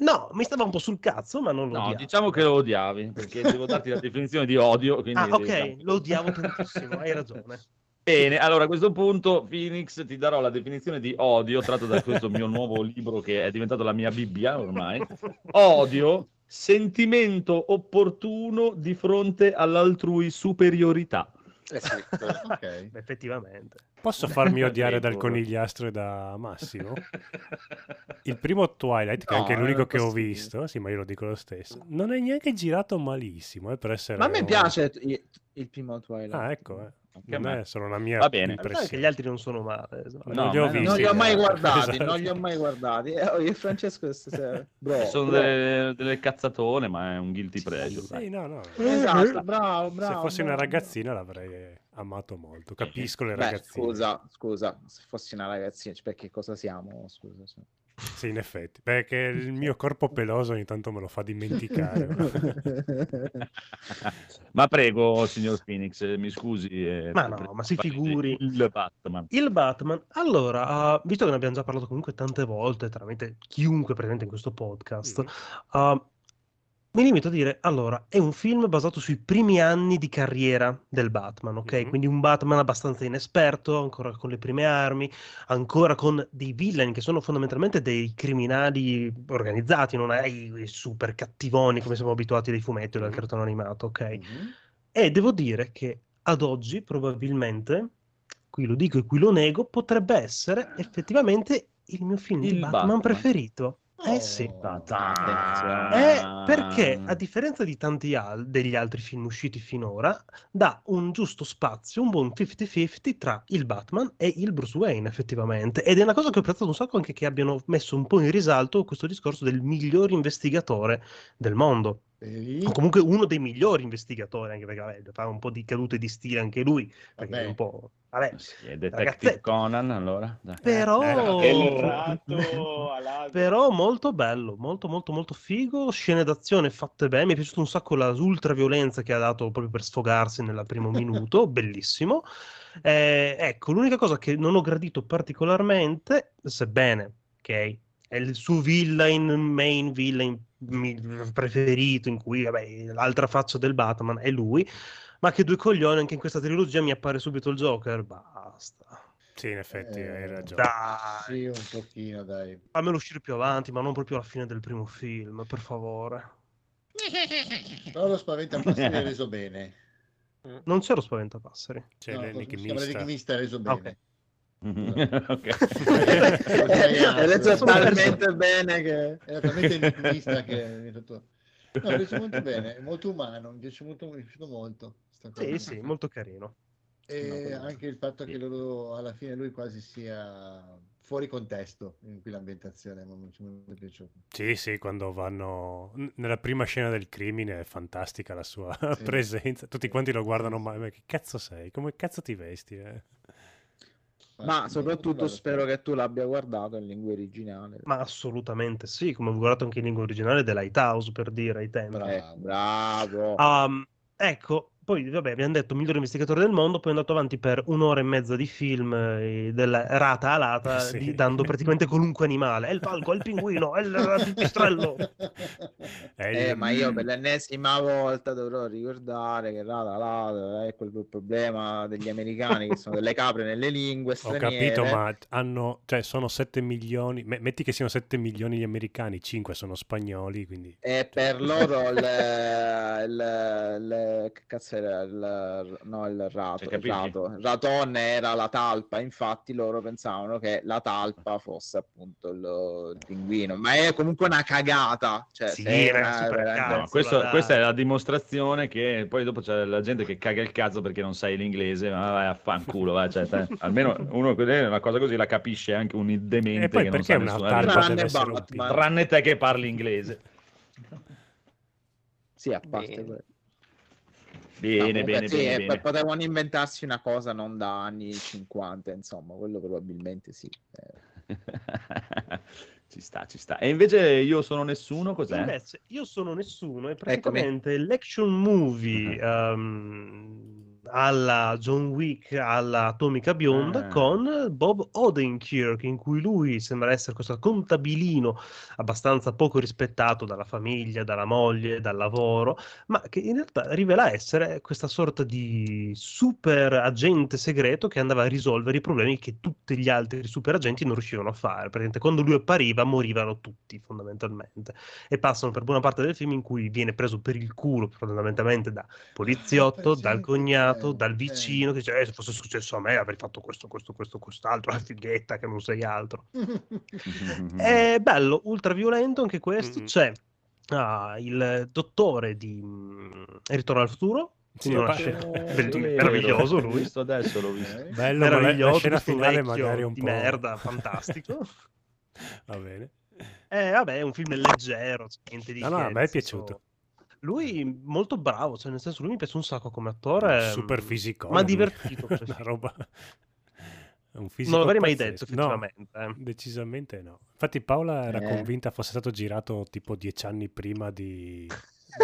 No, mi stava un po' sul cazzo, ma non lo No, odiavo. diciamo che lo odiavi, perché devo darti la definizione di odio. Ah, ok, devi- lo odiavo tantissimo, hai ragione. Bene, allora a questo punto, Phoenix, ti darò la definizione di odio, tratto da questo mio nuovo libro che è diventato la mia Bibbia ormai. Odio, sentimento opportuno di fronte all'altrui superiorità. Eh sì, Effettivamente. Posso farmi odiare dal conigliastro e da Massimo? Il primo Twilight, che è No, anche è l'unico che ho visto, sì, ma io lo dico lo stesso, non è neanche girato malissimo, eh, per essere... Ma a me piace il, il primo Twilight. Ah, ecco, eh. Anche a non me. è solo una mia Va bene. Anche gli impressione. altri non sono male. esatto. Non No, li ho non li ho mai guardati, esatto. non li ho mai guardati. Eh, io e Francesco bro, Sono bro. delle, delle cazzatone, ma è un guilty pleasure. dai. Sì, no, no. Esatto, bravo, bravo. Se fossi una bravo. ragazzina l'avrei amato molto. Capisco le Beh, ragazzine. scusa, scusa, se fossi una ragazzina, cioè, perché cosa siamo? Scusa. sì. Sì, in effetti. Perché il mio corpo peloso ogni tanto me lo fa dimenticare. Ma prego, signor Phoenix, mi scusi. eh, Ma no, ma si figuri. Il Batman. Il Batman, allora, ah, visto che ne abbiamo già parlato comunque tante volte, tramite chiunque presente in questo podcast, Mm. ah, mi limito a dire, allora, è un film basato sui primi anni di carriera del Batman, ok? Mhm. Quindi un Batman abbastanza inesperto, ancora con le prime armi, ancora con dei villain che sono fondamentalmente dei criminali organizzati, non hai i super cattivoni come siamo abituati dai fumetti o dal Mhm. cartone animato, ok? Mhm. E devo dire che ad oggi probabilmente, qui lo dico e qui lo nego, potrebbe essere effettivamente il mio film di Il Batman, Batman. preferito. Eh sì. Oh, Eh, perché a differenza di tanti al- degli altri film usciti finora, dà un giusto spazio, un buon 50-50 tra il Batman e il Bruce Wayne, effettivamente. Ed è una cosa che ho apprezzato un sacco anche che abbiano messo un po' in risalto questo discorso del miglior investigatore del mondo. Vedi? O comunque uno dei migliori investigatori, anche perché vabbè, fa un po' di cadute di stile anche lui, perché è un po'... Vabbè, Sì, è Detective ragazzetto. Conan, allora. Dai. Però... Eh. Però molto bello, molto molto molto figo, scene d'azione fatte bene, mi è piaciuta un sacco la ultra violenza che ha dato proprio per sfogarsi nel primo minuto, bellissimo. Eh, ecco, l'unica cosa che non ho gradito particolarmente, sebbene, ok, è il suo villain, main villain preferito in cui vabbè, l'altra faccia del Batman è lui, ma che due coglioni anche in questa trilogia mi appare subito il Joker, basta. Sì, in effetti hai Eh, ragione. Dai, Sì, un pochino, dai. fammelo uscire più avanti, ma non proprio alla fine del primo film, per favore. Però lo spaventapasseri è reso bene. Non c'è lo spaventapasseri. C'è No, l'enigmista. l'enigmista è reso Ah, bene. Ok. Hai letto talmente bene che... Era talmente enigmista che mi è. No, è reso molto bene, è molto umano, mi piace molto, mi è piaciuto molto. sta cosa. Sì, sì, molto carino. E anche il fatto che loro, alla fine lui quasi sia fuori contesto in cui l'ambientazione mi è molto piaciuto. Sì, sì, quando vanno nella prima scena del crimine è fantastica la sua Sì. presenza. Tutti quanti lo guardano, ma, ma che cazzo sei? Come cazzo ti vesti? eh?" Ma soprattutto spero che tu l'abbia guardato in lingua originale. Ma assolutamente sì, come ho guardato anche in lingua originale The Lighthouse per dire ai tempi. Eh, bravo. Um, ecco, poi vabbè, abbiamo detto migliore investigatore del mondo, poi è andato avanti per un'ora e mezza di film eh, della rata a lata, Sì. di- dando praticamente qualunque animale. È il falco, è il pinguino, è il, il pipistrello. Eh, il- ma io per l'ennesima volta dovrò ricordare che là, là, è quel problema degli americani che sono delle capre nelle lingue Ho straniere. capito, ma hanno, cioè, sono 7 milioni. me- Metti che siano 7 milioni gli americani, 5 sono spagnoli, quindi E per loro il, il- il- che cazzo era il, no, il rato, Cioè, rato. Il ratone era la talpa, infatti loro pensavano che la talpa fosse appunto il, il pinguino, ma è comunque una cagata. Cioè, Sì, era cazzo. No, questo- questa è la dimostrazione che poi dopo c'è la gente che caga il cazzo perché non sai l'inglese, ma vai a fanculo, va, cioè, te- almeno uno una cosa così la capisce anche un demente E poi che non perché sa una nessuna. Tranne? Tranne te che parli inglese. Sì, a parte Bene. quello. Bene, No, bene, sì, bene, eh, bene. Potevano inventarsi una cosa non da anni 50, insomma, quello probabilmente sì. Eh, ci sta, ci sta. E invece io sono nessuno, cos'è? Invece, io sono nessuno e praticamente l'action movie ehm, alla John Wick, alla Atomica Bionda Ah. con Bob Odenkirk, in cui lui sembra essere questo contabilino abbastanza poco rispettato dalla famiglia, dalla moglie, dal lavoro, ma che in realtà rivela essere questa sorta di super agente segreto che andava a risolvere i problemi che tutti gli altri super agenti non riuscivano a fare. Praticamente quando lui appariva morivano tutti fondamentalmente e passano per buona parte del film in cui viene preso per il culo fondamentalmente da poliziotto, dal cognato, eh, dal eh. vicino che dice eh, se fosse successo a me avrei fatto questo, questo, questo, quest'altro, la fighetta che non sei altro. È bello, ultra violento anche questo. C'è ah, il dottore di mm, Ritorno al futuro. Sì, una scena- Eh, vero, meraviglioso L'ho lui. visto adesso, l'ho visto. Ok. Bello, ma la, la Meraviglioso, scena finale magari un di po'... merda, fantastico. Va bene. Eh, vabbè, è un film leggero, niente di No, no, a me è piaciuto. Lui molto bravo, cioè nel senso lui mi piace un sacco come attore. Super mm, fisico. Ma divertito. come Una roba... Un fisico Non l'avrei mai pazzesco. detto, No, effettivamente. eh. decisamente no. Infatti Paola era Eh. convinta fosse stato girato tipo dieci anni prima di,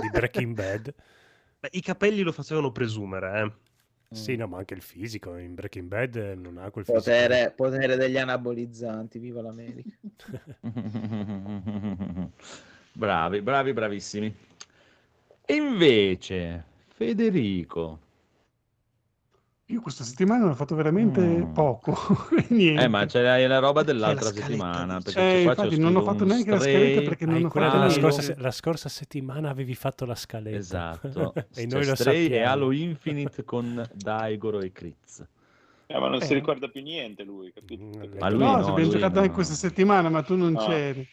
di Breaking Bad. Beh, I capelli lo facevano presumere, eh. Sì, no, ma anche il fisico in Breaking Bad non ha quel fisico. Potere, potere degli anabolizzanti, viva l'America. bravi, bravi, bravissimi. E invece, Federico. Io questa settimana ho fatto veramente Mm. poco. Niente. Eh, ma c'è la, la roba dell'altra settimana. Perché Eh, infatti non ho fatto neanche la scaletta perché non ho fatto la, scorsa, la scorsa settimana avevi fatto la scaletta. Esatto. e C'è noi lo Stray e sappiamo. Halo Infinite con Daigoro e Kriz. Eh, ma non si Eh. ricorda più niente lui, capito? Mm, Ma lui no, no, abbiamo lui giocato no. anche questa settimana, ma tu non No. c'eri.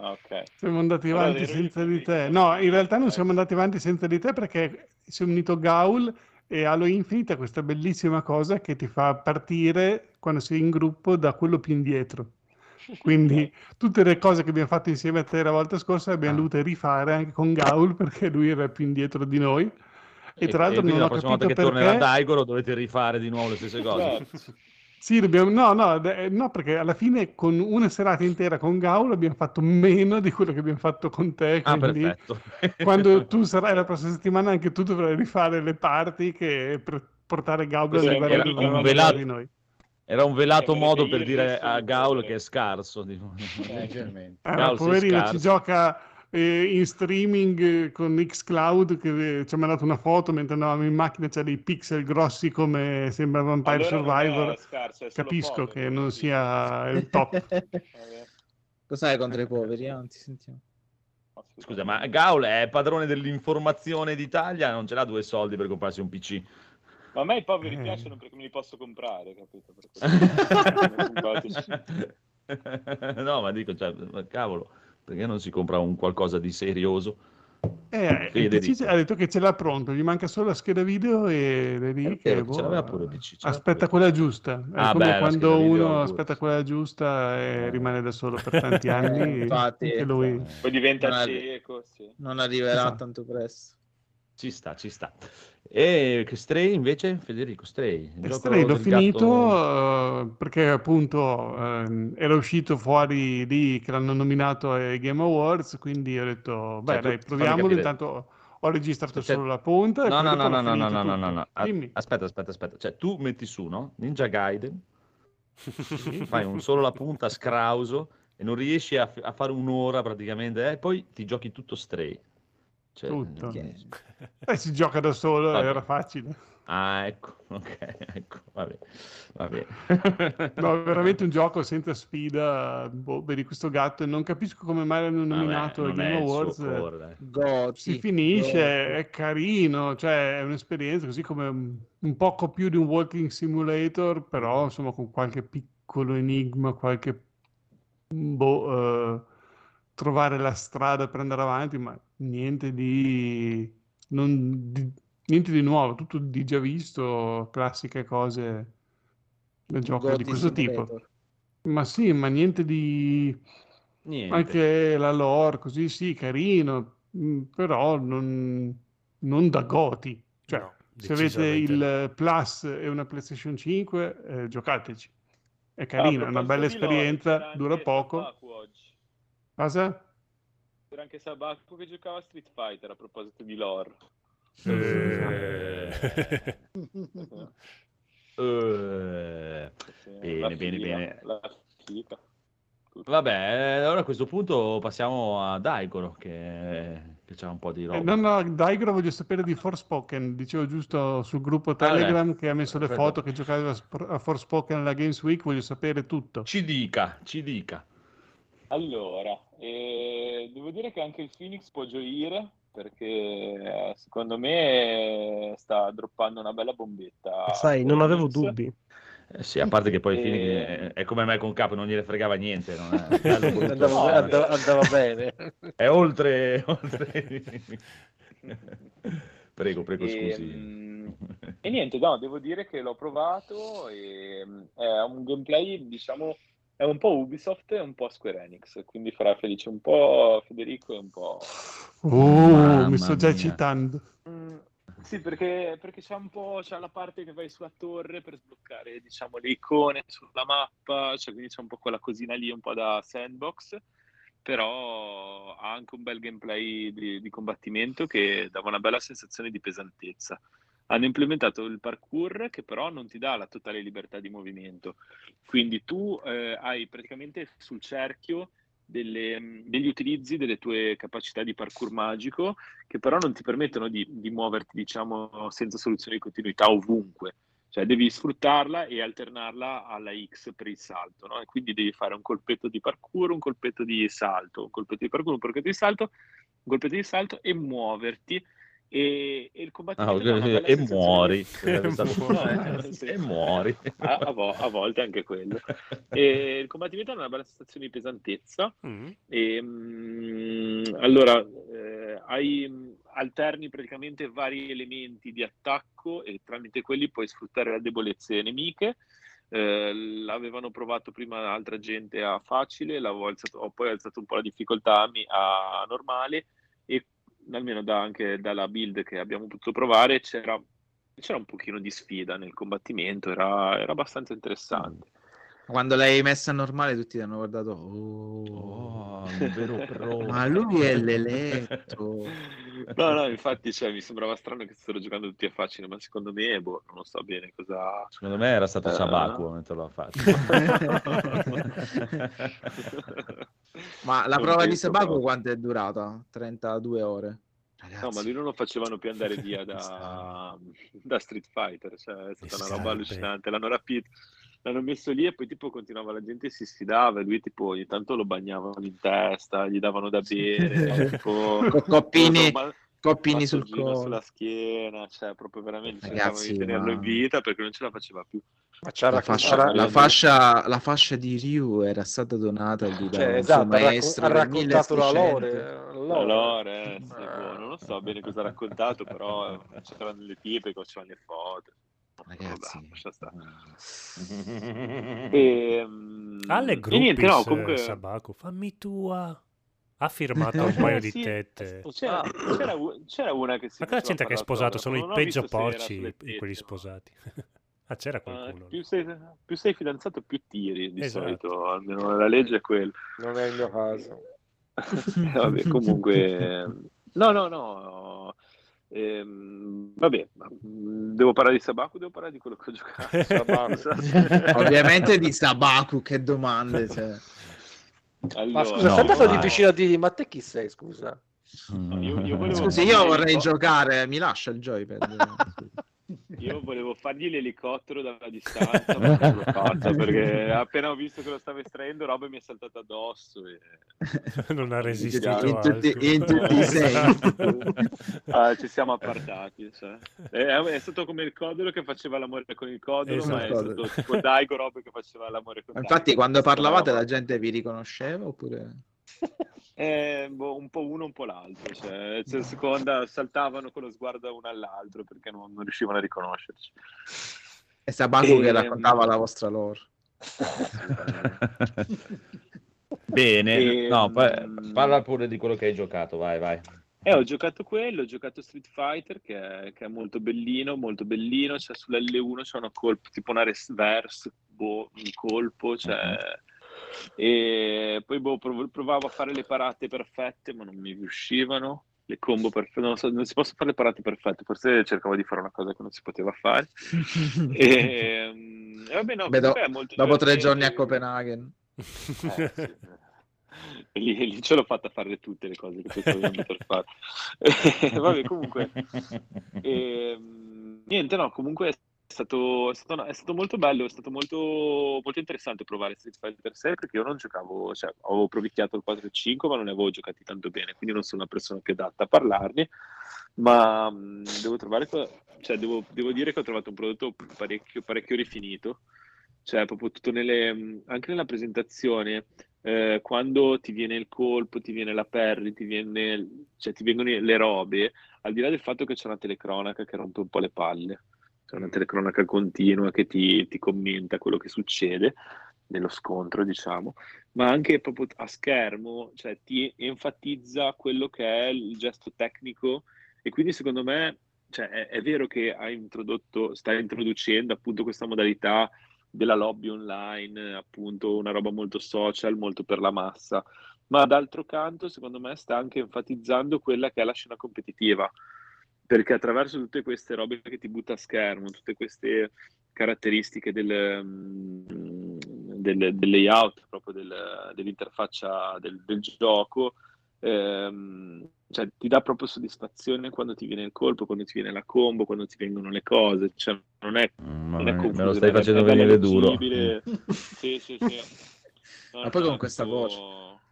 Ah, ok. Siamo andati Allora, avanti ero senza di te. No, in realtà non Eh. siamo andati avanti senza di te perché si è unito Gaul e Halo Infinite è questa bellissima cosa che ti fa partire quando sei in gruppo da quello più indietro. Quindi tutte le cose che abbiamo fatto insieme a te la volta scorsa le abbiamo Ah. dovute rifare anche con Gaul perché lui era più indietro di noi. E tra l'altro quindi non ho la prossima volta capito che tornerà perché... Daigoro dovete rifare di nuovo le stesse cose. Sì, dobbiamo... no, no, de- no, perché alla fine con una serata intera con Gaul abbiamo fatto meno di quello che abbiamo fatto con te. Ah, Quindi perfetto. quando tu sarai la prossima settimana anche tu dovrai rifare le parti che per portare Gaul a livello era dove un velato- di noi. Era un velato Eh, modo per dire a Gaul cuore. che è scarso. diciamo. Eh, Gaul poverino ci gioca eh, in streaming eh, con Xcloud che eh, ci ha mandato una foto mentre andavamo in macchina, c'è dei pixel grossi come sembra Vampire Allora Survivor. scarso, Capisco povero, che non sia il top. Cos'hai contro i poveri? eh? Non ti sentiamo. Scusa, ma Gaul è padrone dell'informazione d'Italia, non ce l'ha due soldi per comprarsi un PC. Ma a me i Eh. poveri piacciono perché me li posso comprare, capito? No, ma dico, cioè, ma cavolo, perché non si compra un qualcosa di serioso? Eh, Federico. PC ha detto che ce l'ha pronto, gli manca solo la scheda video e è lì che, vero, ce boh, l'aveva pure PC, ce aspetta quella giusta. È Ah, come beh, quando uno pure. aspetta quella giusta e rimane da solo per tanti anni. Infatti. anche lui. Poi diventa Non arri- cieco, sì. Non arriverà Esatto. tanto presto. Ci sta, ci sta. E Stray invece, Federico, Stray. Stray l'ho finito gatto- eh, perché appunto ehm, era uscito fuori lì che l'hanno nominato ai Game Awards, quindi ho detto, beh Cioè, dai, proviamolo, intanto ho registrato Cioè- solo la punta No, no, no, no, no, no, no, no, no, no. Aspetta, aspetta, aspetta. Cioè, tu metti su, no? Ninja Gaiden, fai un solo la punta scrauso e non riesci a, a fare un'ora praticamente, e poi ti giochi tutto Stray. Cioè, Tutto. non- Eh, si gioca da solo, Vabbè. era facile. Ah, ecco, ok, ecco, vabbè, vabbè. No, veramente un gioco senza sfida, boh, vedi questo gatto e non capisco come mai l'hanno Vabbè, nominato non Game Awards. core, dai. Goti. Si finisce, Goti. è carino, cioè è un'esperienza così come un, un poco più di un walking simulator, però insomma con qualche piccolo enigma, qualche boh, eh, trovare la strada per andare avanti, ma niente di, non, di- niente di nuovo, tutto di già visto, classiche cose del gioco di questo tipo. Ma sì, ma niente di... Niente. Anche la lore, così sì, carino, mm, però non, non da goti. Cioè, No, se avete il Plus e una PlayStation 5, eh, giocateci. È carino, è una bella lore, esperienza, c'era dura poco. Cosa? C'era anche Sabaku che giocava a Street Fighter a proposito di lore. Eh. Eh, Sì, bene, bene, bene. Vabbè, eh, allora a questo punto passiamo a Daigoro che, che c'ha un po' di Eh, roba. no, no, Daigoro voglio sapere di Forspoken. Dicevo giusto sul gruppo Ah. Telegram che ha messo le Aspetta. foto che giocava a Forspoken alla Games Week. Voglio sapere tutto. Ci dica, ci dica. Allora, eh, devo dire che anche il Phoenix può gioire perché eh, secondo me sta droppando una bella bombetta. Sai, non avevo dubbi. Eh sì, a parte che poi Eh. Phoenix è, è come me con capo, non gliene fregava niente. non è. Andava, No, andava- andava bene. È oltre... oltre... prego, prego, scusi. Ehm, E niente, no, devo dire che l'ho provato e mm, è un gameplay, diciamo, è un po' Ubisoft e un po' Square Enix, quindi farà felice un po' Federico e un po'... Oh, Mamma mi sto già mia. eccitando. Mm, Sì, perché, perché c'è un po', c'è la parte che vai sulla torre per sbloccare, diciamo, le icone sulla mappa, cioè quindi c'è un po' quella cosina lì, un po' da sandbox, però ha anche un bel gameplay di, di combattimento che dava una bella sensazione di pesantezza. Hanno implementato il parkour che però non ti dà la totale libertà di movimento, quindi tu eh, hai praticamente sul cerchio delle- degli utilizzi delle tue capacità di parkour magico che però non ti permettono di, di muoverti, diciamo, senza soluzione di continuità ovunque. Cioè devi sfruttarla e alternarla alla X per il salto, no? E quindi devi fare un colpetto di parkour, un colpetto di salto, un colpetto di parkour, un colpetto di salto, un colpetto di salto e muoverti. E, e il Ah, combattimento ok, dà una bella e muori. di- No, eh, sì. e muori. A, a vo- a volte anche quello. E il combattimento ha una bella sensazione di pesantezza. Mm. E, mm, allora, eh, hai, mm, alterni praticamente vari elementi di attacco e tramite quelli puoi sfruttare le debolezze nemiche. Eh, l'avevano provato prima altra gente a facile, l'avevo alzato- ho poi alzato un po' la difficoltà a, mi- a normale e almeno da- anche dalla build che abbiamo potuto provare c'era, c'era un pochino di sfida nel combattimento, era, era abbastanza interessante. Quando l'hai messa a normale tutti ti hanno guardato. Oh, Oh, un vero pro. ma lui è l'eletto. No, no, infatti cioè, mi sembrava strano che stessero giocando tutti a facile, ma secondo me, boh, non lo so bene cosa... Secondo me era stato. Sabaku mentre lo ha fatto. Ma la Non prova di proprio. quanto è durata? 32 ore. No, ma lui non lo facevano più andare via da, da Street Fighter, cioè è stata una roba allucinante. L'hanno rapito, l'hanno messo lì e poi tipo continuava la gente si sfidava e lui tipo ogni tanto lo bagnavano in testa, gli davano da bere, tipo Co- coppini, ma- coppini sul collo. sulla schiena, cioè proprio veramente Ragazzi, cercavano di tenerlo ma- in vita perché non ce la faceva più. La raccontato- fascia, la, fascia, la fascia di Ryu era stata donata lì da Cioè, esatto, maestro ha raccontato la 1600. lore. Allora, eh, sì, boh, non lo so bene cosa ha raccontato, però eh, c'erano le tipe che facevano le foto. Ragazzi. Vabbè, lascia stare. E, Alle gruppi niente, no, comunque... Sabaku, fammi tua. Ha firmato un paio di tette. C'era, c'era u- c'era una che si Ma cosa c'entra che è sposato? Sono i peggio porci quelli sposati. ah, c'era eh, qualcuno. più, sei, più sei fidanzato, più tiri di Esatto. solito, almeno la legge è quella. Non è il mio caso. Eh, vabbè, comunque, ehm, no, no, no. Ehm, vabbè, devo parlare di Sabaku, devo parlare di quello che ho giocato. Sabaku. Ovviamente di Sabaku, che domande. Cioè. Allora, Ma scusa, no, stai parlando ma- di vicino di ma te chi sei, scusa? io, io volevo Scusi, io vorrei l'elicottero- giocare, mi lascia il joypad. Io volevo fargli l'elicottero dalla distanza, ma non l'ho fatto perché appena ho visto che lo stava estraendo, roba mi è saltata addosso. E... non ha resistito In tutti- in tutti i sensi. Ah, ci siamo appartati. Cioè. È, è stato come il codolo che faceva l'amore con il codolo, ma è Esatto. stato tipo Daigo Rob che faceva l'amore con Ma Infatti, Daigo. quando parlavate, la gente vi riconosceva oppure. Eh, boh, un po' uno, un po' l'altro. Cioè, cioè, a seconda saltavano con lo sguardo uno all'altro perché non, non riuscivano a riconoscerci. E Sabaku che Ehm, raccontava la vostra lore. Bene, Ehm, no, poi parla pure di quello che hai giocato, vai, vai. Eh, ho giocato quello, ho giocato Street Fighter che è, che è molto bellino, molto bellino. Cioè, sull'L1 c'è una colpo, tipo una reverse, boh, un colpo, cioè... E poi boh, prov- provavo a fare le parate perfette, ma non mi riuscivano. Le combo perfette, non, so, non si possono fare le parate perfette, forse cercavo di fare una cosa che non si poteva fare. e, mm, e vabbè, no, Beh, do- dopo tre giorni a Copenaghen. Eh, sì. E lì, lì ce l'ho fatta fare tutte le cose che pensavo di poter fare. Eh, Vabbè, comunque, ehm, niente, no, comunque è stato, è stato, è stato molto bello, è stato molto, molto interessante provare Street Fighter 6 perché io non giocavo, cioè avevo provicchiato il 4 e 5 ma non ne avevo giocati tanto bene, quindi non sono una persona più adatta a parlarne, ma mh, devo trovare, cioè devo, devo dire che ho trovato un prodotto parecchio, parecchio rifinito, cioè proprio tutto nelle, anche nella presentazione, eh, quando ti viene il colpo, ti viene la perri, ti, viene, cioè, ti vengono le robe, al di là del fatto che c'è una telecronaca che rompe un po' le palle, c'è una telecronaca continua che ti, ti commenta quello che succede nello scontro, diciamo, ma anche proprio a schermo, cioè ti enfatizza quello che è il gesto tecnico e quindi secondo me cioè, è, è vero che ha introdotto, sta introducendo appunto questa modalità della lobby online, appunto una roba molto social, molto per la massa, ma d'altro canto secondo me sta anche enfatizzando quella che è la scena competitiva, perché attraverso tutte queste robe che ti butta a schermo, tutte queste caratteristiche del, mm, del, del layout, proprio del- dell'interfaccia del, del gioco, ehm, cioè, ti dà proprio soddisfazione quando ti viene il colpo, quando ti viene la combo, quando ti vengono le cose, cioè, non è, Ma non è me, me confuso, lo stai facendo venire duro. Sì, sì, sì. No, Ma poi con questa voce.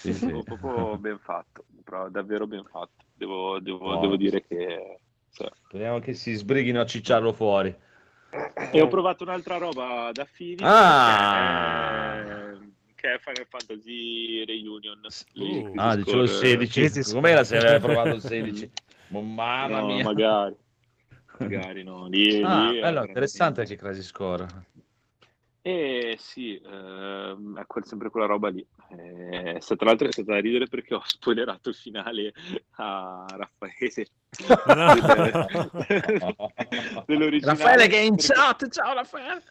Sì, sì. proprio- ben fatto, davvero ben fatto. Devo, devo- No. devo dire che... sì. Speriamo che si sbrighino a cicciarlo fuori. E ho provato un'altra roba da Phoenix Ah! che, è, che è Final Fantasy Reunion. Uh. Ah, dicevo il Core. 16. Crisis Com'era se aveva provato il 16? Ma Mamma No, mia. magari. Magari no. Lì, Ah, lì bello, interessante anche Crazy Score. Eh sì, ehm, è quel- sempre quella roba lì. Eh, se- tra l'altro è stata da ridere perché ho spoilerato il finale a Raffaele. Raffaele che è in perché- chat. Ciao Raffaele.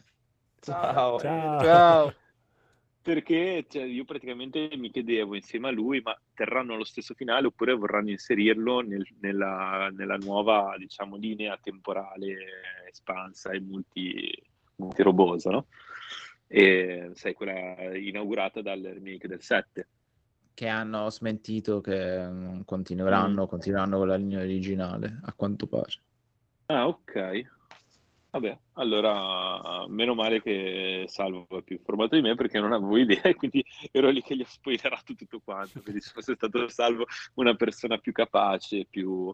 Ciao. Ciao. Ciao. Perché cioè, io praticamente mi chiedevo insieme a lui, ma terranno lo stesso finale oppure vorranno inserirlo nel- nella, nella nuova, diciamo, linea temporale espansa e multi, multirobosa, no? E sai, quella inaugurata dal remake del 7. Che hanno smentito che mm, continueranno, continueranno con la linea originale, a quanto pare. Ah, ok. Vabbè, allora meno male che Salvo è più informato di me perché non avevo idea e quindi ero lì che gli ho spoilerato tutto quanto. Quindi se fosse stato Salvo una persona più capace, più,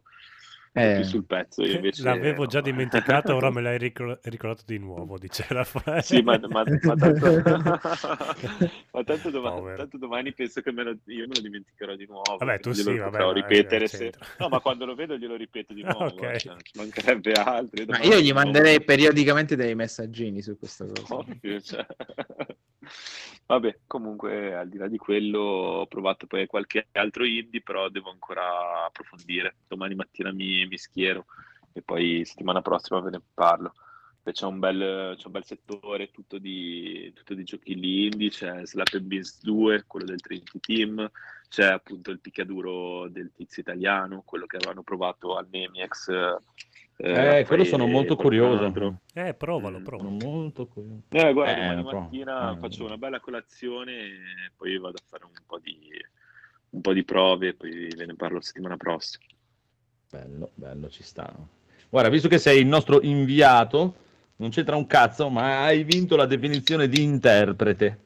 Eh. più sul pezzo, io invece L'avevo già no. dimenticato, ora me l'hai ricor- ricordato di nuovo, dice Raffaele. Sì, ma, ma- ma tanto, ma tanto doma- Povero. tanto domani penso che me lo- io me lo dimenticherò di nuovo. Vabbè, tu glielo sì, vabbè, ma ripetere eh, se... No, ma quando lo vedo glielo ripeto di nuovo. Ok. cioè, ci mancherebbe altro. Ma domani io gli manderei periodicamente dei messaggini su questa cosa. Ovvio, cioè. Vabbè, comunque al di là di quello ho provato poi qualche altro indie, però devo ancora approfondire. Domani mattina mi, mi schiero e poi settimana prossima ve ne parlo. C'è un bel, c'è un bel settore tutto di, tutto di giochi indie, c'è Slap and Beans 2, quello del Trinity Team, c'è appunto il picchiaduro del tizio italiano, quello che avevano provato al Nemiex. Eh, quello sono molto curioso. Eh, provalo, Mm. provalo. Sono molto curioso. Eh, guarda, Eh, domani mattina Eh. faccio una bella colazione e poi vado a fare un po' di, un po' di prove e poi ve ne parlo settimana prossima. Bello, bello, ci sta. Guarda, visto che sei il nostro inviato, non c'entra un cazzo, ma hai vinto la definizione di interprete.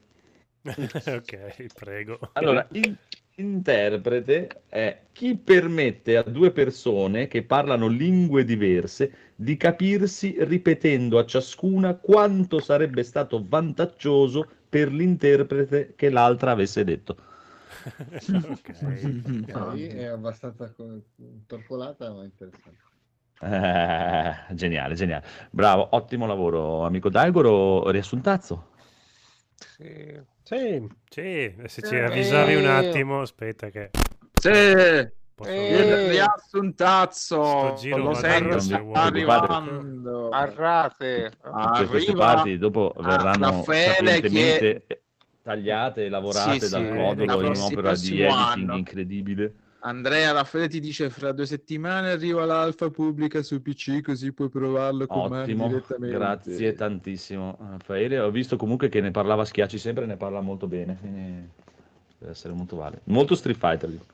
ok, prego. Allora, in- interprete è chi permette a due persone che parlano lingue diverse di capirsi ripetendo a ciascuna quanto sarebbe stato vantaggioso per l'interprete che l'altra avesse detto. ok. Ok, è abbastanza co- torcolata, ma interessante. Eh, geniale, geniale. Bravo, ottimo lavoro, amico Daigoro. Riassuntazzo. Sì. Sì. Sì, se ci avvisavi un attimo, aspetta che... Sì, Posso Eh. Sto giro lo sento, sta arrivando. Arrate. Tutte queste Arriva parti dopo verranno sapientemente tagliate e lavorate Sì, dal sì, Codolo in un'opera di editing anno. incredibile. Andrea Raffaele ti dice fra due settimane arriva l'alfa pubblica su PC così puoi provarlo con Ottimo, direttamente. grazie tantissimo. Raffaele, ho visto comunque che ne parlava schiacci sempre, ne parla molto bene, quindi deve essere molto vale. Molto Street Fighter. dico.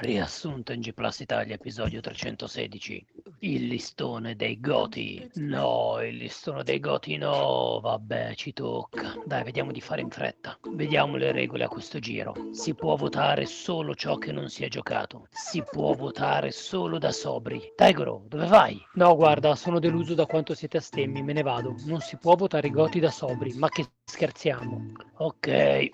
Riassunto in G Plus Italia, episodio 316. Il listone dei Goti. No, il listone dei Goti no. Vabbè, ci tocca. Dai, vediamo di fare in fretta. Vediamo le regole a questo giro. Si può votare solo ciò che non si è giocato. Si può votare solo da sobri. Tigro, dove vai? No, guarda, sono deluso da quanto siete astemmi, me ne vado. Non si può votare i goti da sobri, ma che scherziamo. Ok. E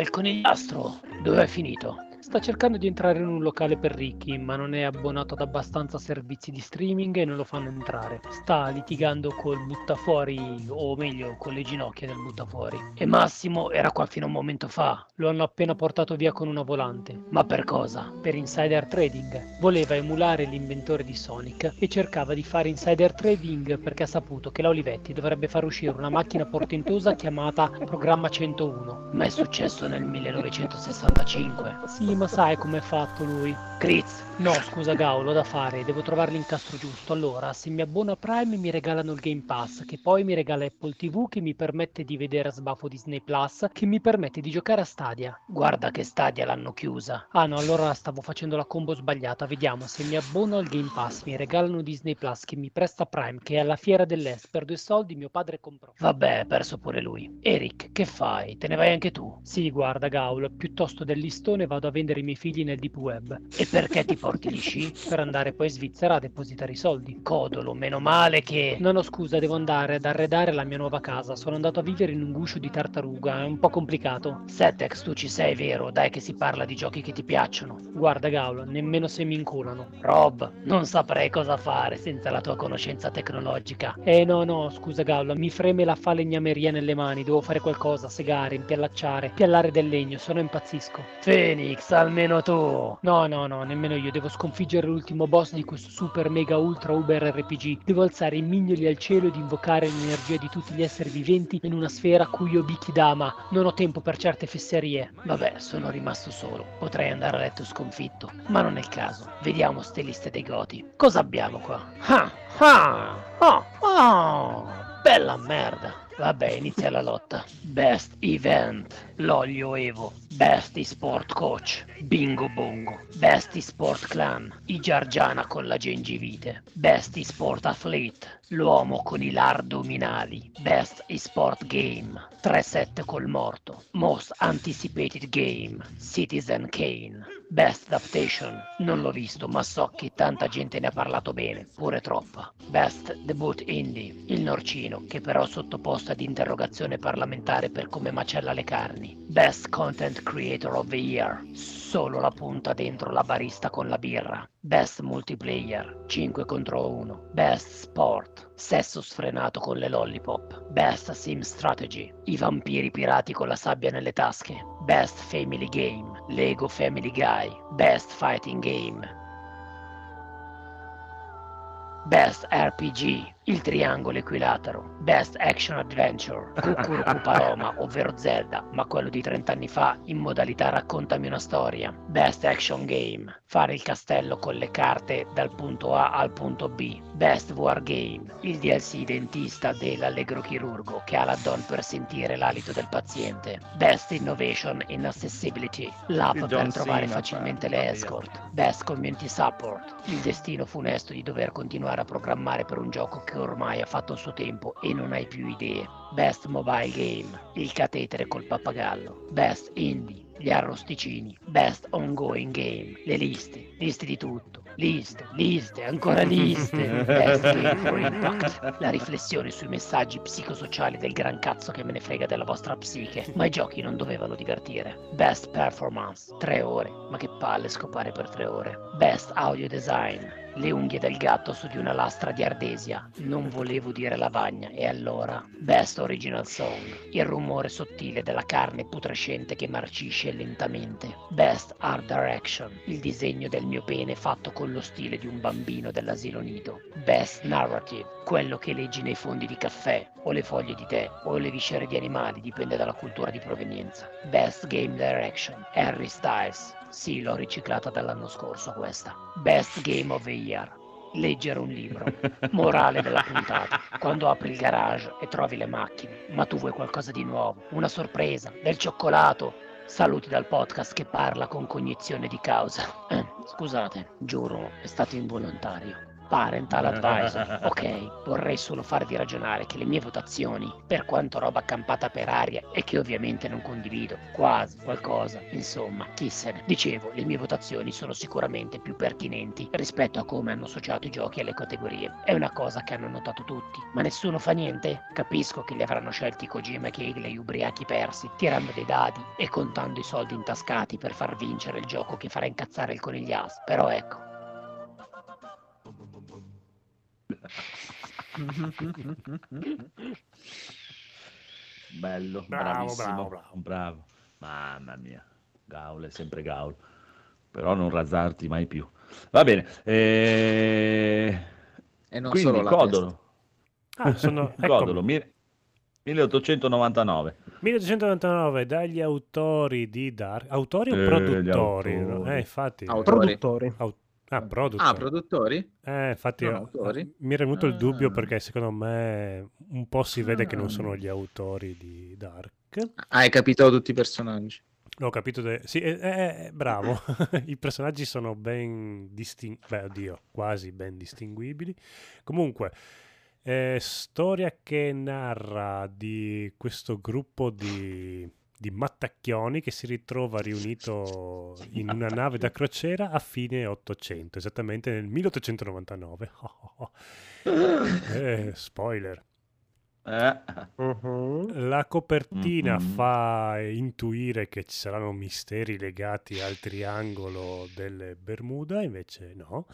il conigliastro? Dove è finito? Sta cercando di entrare in un locale per ricchi, ma non è abbonato ad abbastanza servizi di streaming e non lo fanno entrare. Sta litigando col buttafuori, o meglio, con le ginocchia del buttafuori. E Massimo era qua fino a un momento fa. Lo hanno appena portato via con una volante. Ma per cosa? Per insider trading. Voleva emulare l'inventore di Sonic e cercava di fare insider trading perché ha saputo che la Olivetti dovrebbe far uscire una macchina portentosa chiamata Programma 101. Ma è successo nel 1965. Sì, ma sai com'è fatto lui? Critz. No, scusa Gao, l'ho da fare, devo trovare l'incastro giusto. Allora, se mi abbono a Prime mi regalano il Game Pass, che poi mi regala Apple TV, che mi permette di vedere a sbafo Disney Plus, che mi permette di giocare a Stadia. Guarda che Stadia l'hanno chiusa. Ah no, allora stavo facendo la combo sbagliata. Vediamo, se mi abbono al Game Pass, mi regalano Disney Plus, che mi presta Prime, che è alla fiera dell'Est, per due soldi mio padre comprò. Vabbè, perso pure lui. Eric, che fai? Te ne vai anche tu? Sì, guarda Gaul, piuttosto del listone vado a vendere i miei figli nel deep web. E perché ti porti gli sci? Per andare poi in Svizzera a depositare i soldi. Codolo, meno male che... No, no, scusa, devo andare ad arredare la mia nuova casa. Sono andato a vivere in un guscio di tartaruga, è un po' complicato. Setex, tu ci sei, vero? Dai che si parla di giochi che ti piacciono. Guarda Gaul, nemmeno se mi incolano. Rob, non saprei cosa fare senza la tua conoscenza tecnologica. Eh no, no, scusa Gaul, mi freme la falegnameria nelle mani, devo fare qualcosa, segare, impiallacciare, piallare del legno, se no impazzisco. Phoenix, Passa almeno tu. No, no, no, nemmeno io. Devo sconfiggere l'ultimo boss di questo super mega ultra uber RPG. Devo alzare i mignoli al cielo ed invocare l'energia di tutti gli esseri viventi in una sfera Kuyo Bikidama. Non ho tempo per certe fesserie. Vabbè, sono rimasto solo. Potrei andare a letto sconfitto. Ma non è il caso. Vediamo ste liste dei goti. Cosa abbiamo qua? Ah, ah, oh, oh, bella merda. Vabbè, inizia la lotta. Best Event, l'olio Evo, Best Esport Coach, Bingo Bongo, Best Esport Clan, i Giargiana con la gengivite, Best Esport Athlete, l'uomo con i lardominali, Best Esport Game, 3-7 col morto, Most Anticipated Game, Citizen Kane, Best Adaptation, non l'ho visto ma so che tanta gente ne ha parlato bene, pure troppa. Best Debut Indie, il norcino che però è sottoposto ad interrogazione parlamentare per come macella le carni. Best Content Creator of the Year, solo la punta dentro la barista con la birra. Best Multiplayer, 5 contro 1. Best Sport, sesso sfrenato con le lollipop. Best Sim Strategy, i vampiri pirati con la sabbia nelle tasche. Best Family Game, Lego Family Guy. Best Fighting Game, Best RPG, il triangolo equilatero. Best Action Adventure, Cucurucu Paloma, ovvero Zelda, ma quello di 30 anni fa in modalità raccontami una storia. Best Action Game, fare il castello con le carte dal punto A al punto B. Best War Game, il DLC dentista dell'Allegro Chirurgo che ha l'add-on per sentire l'alito del paziente. Best Innovation in Accessibility, l'app per trovare Cena, facilmente fa- le escort. Best Community Support, il destino funesto di dover continuare a programmare per un gioco che ormai ha fatto il suo tempo e non hai più idee. Best Mobile Game, il catetere col pappagallo. Best Indie, gli arrosticini. Best Ongoing Game, le liste, liste di tutto. Liste, liste, ancora liste. Best Game for Impact, la riflessione sui messaggi psicosociali del gran cazzo che me ne frega della vostra psiche. Ma i giochi non dovevano divertire. Best Performance, tre ore. Ma che palle scopare per tre ore. Best Audio Design, le unghie del gatto su di una lastra di ardesia. Non volevo dire lavagna, e allora? Best Original Song, il rumore sottile della carne putrescente che marcisce lentamente. Best Art Direction, il disegno del mio pene fatto con lo stile di un bambino dell'asilo nido. Best Narrative, quello che leggi nei fondi di caffè, o le foglie di tè, o le viscere di animali, dipende dalla cultura di provenienza. Best Game Direction, Harry Styles. Sì, l'ho riciclata dall'anno scorso questa. Best Game of the Year. Leggere un libro. Morale della puntata. Quando apri il garage e trovi le macchine, ma tu vuoi qualcosa di nuovo, una sorpresa, del cioccolato. Saluti dal podcast che parla con cognizione di causa. Eh, scusate, giuro, è stato involontario. Parental advisor. Ok, vorrei solo farvi ragionare che le mie votazioni, per quanto roba accampata per aria e che ovviamente non condivido, quasi qualcosa, insomma, chi se ne. Dicevo, le mie votazioni sono sicuramente più pertinenti rispetto a come hanno associato i giochi alle categorie. È una cosa che hanno notato tutti, ma nessuno fa niente? Capisco che li avranno scelti Kojima e Keighley ubriachi persi, tirando dei dadi e contando i soldi intascati per far vincere il gioco che farà incazzare il conigliato. Però ecco, Bello, Bravo, bravissimo, bravo, bravo. bravo. Mamma mia, Gaul è sempre Gaul. Però non razzarti mai più. Va bene. eh, E non Quindi solo la Codolo. Ah, sono- Codolo, mi- 1899. 1899 dagli autori di Dark. Autori o Eh, produttori? autori. Eh, infatti. Autori. Produttori. Au- ah, produttori. Ah, produttori? Eh, infatti eh, autori? mi era venuto il dubbio Ah. perché secondo me un po' si vede che non Ah. sono gli autori di Dark. Ah, hai capito tutti i personaggi. Ho capito, de- sì, eh, eh, bravo. I personaggi sono ben distinguibili, beh, oddio, quasi ben distinguibili. Comunque, eh, storia che narra di questo gruppo di, di mattacchioni che si ritrova riunito in una nave da crociera a fine 800, esattamente nel 1899. Eh, spoiler. Eh, La copertina Mhm. fa intuire che ci saranno misteri legati al triangolo delle Bermuda, invece no.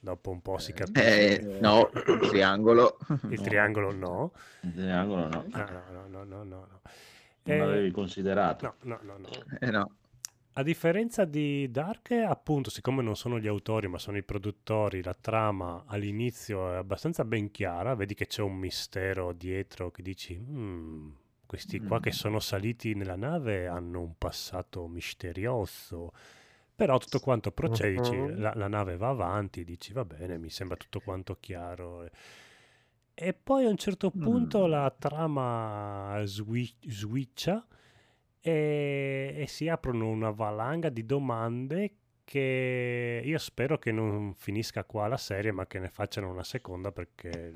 Dopo un po' si capisce. Eh, no, il triangolo. Il no. triangolo no. il triangolo. No, no, no, no, no, no, no. Non Eh, l'avevi considerato. no, no, no, no. Eh no. A differenza di Dark, appunto, siccome non sono gli autori ma sono i produttori, la trama all'inizio è abbastanza ben chiara, vedi che c'è un mistero dietro che dici, "Mm, questi qua che Mm. sono saliti nella nave hanno un passato misterioso, però tutto quanto procede, dici, Mhm. la, la nave va avanti, dici, va bene, mi sembra tutto quanto chiaro. E poi a un certo punto Mm. la trama swi- switcha e, e si aprono una valanga di domande che io spero che non finisca qua la serie, ma che ne facciano una seconda perché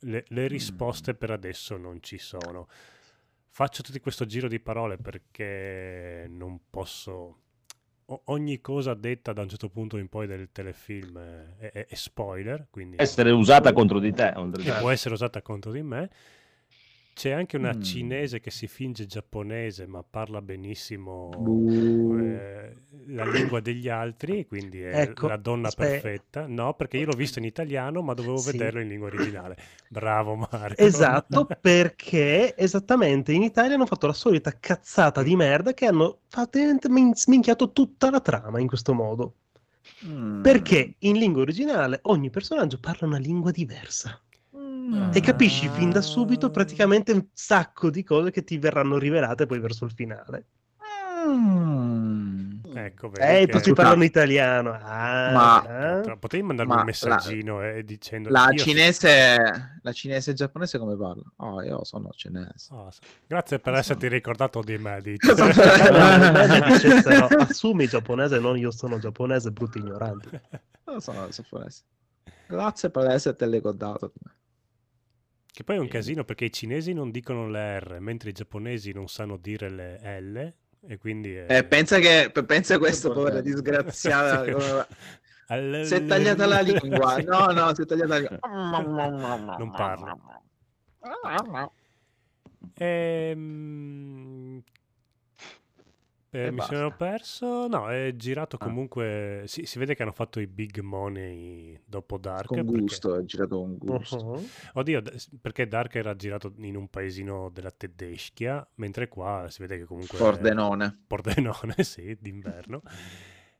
le, le risposte per adesso non ci sono. Faccio tutto questo giro di parole perché non posso... Ogni cosa detta da un certo punto in poi del telefilm è, è- è spoiler, quindi Essere usata contro di te. che- può essere usata contro di me. C'è anche una Mm. cinese che si finge giapponese ma parla benissimo eh, la lingua degli altri, quindi è Ecco, la donna aspe- perfetta. No, perché io l'ho visto in italiano ma dovevo Sì. vederlo in lingua originale. Bravo Marco. Esatto, perché esattamente in Italia hanno fatto la solita cazzata di merda che hanno sminchiato tutta la trama in questo modo. Mm. Perché in lingua originale ogni personaggio parla una lingua diversa. Mm. E capisci fin da subito praticamente un sacco di cose che ti verranno rivelate poi verso il finale. Mm. Ecco, Eh, che- tutti parlano italiano. Ah, Ma- eh? Potevi mandarmi Ma un messaggino eh, dicendo La io- cinese, la cinese e giapponese come parla? Oh, io sono cinese. Ah, sì. Grazie per esserti ricordato di me. No, dicessero, assumi giapponese, non io sono giapponese, brutti ignoranti. Non sono giapponese. Grazie per esserti ricordato. Che poi è un casino perché i cinesi non dicono le R, mentre i giapponesi non sanno dire le L, e quindi... È... Eh, pensa che pensa a questo povera disgraziata. Sì. come- Al- Si è tagliata la lingua. No, no, si è tagliata la lingua. Non parla. Ehm, eh, mi basta. sono perso. No, è girato comunque. Si, si vede che hanno fatto i big money dopo Dark. Con perché- gusto, è girato con gusto. Uh-huh. Oddio, perché Dark era girato in un paesino della Tedeschia, mentre qua si vede che comunque... Pordenone. Pordenone, sì, d'inverno.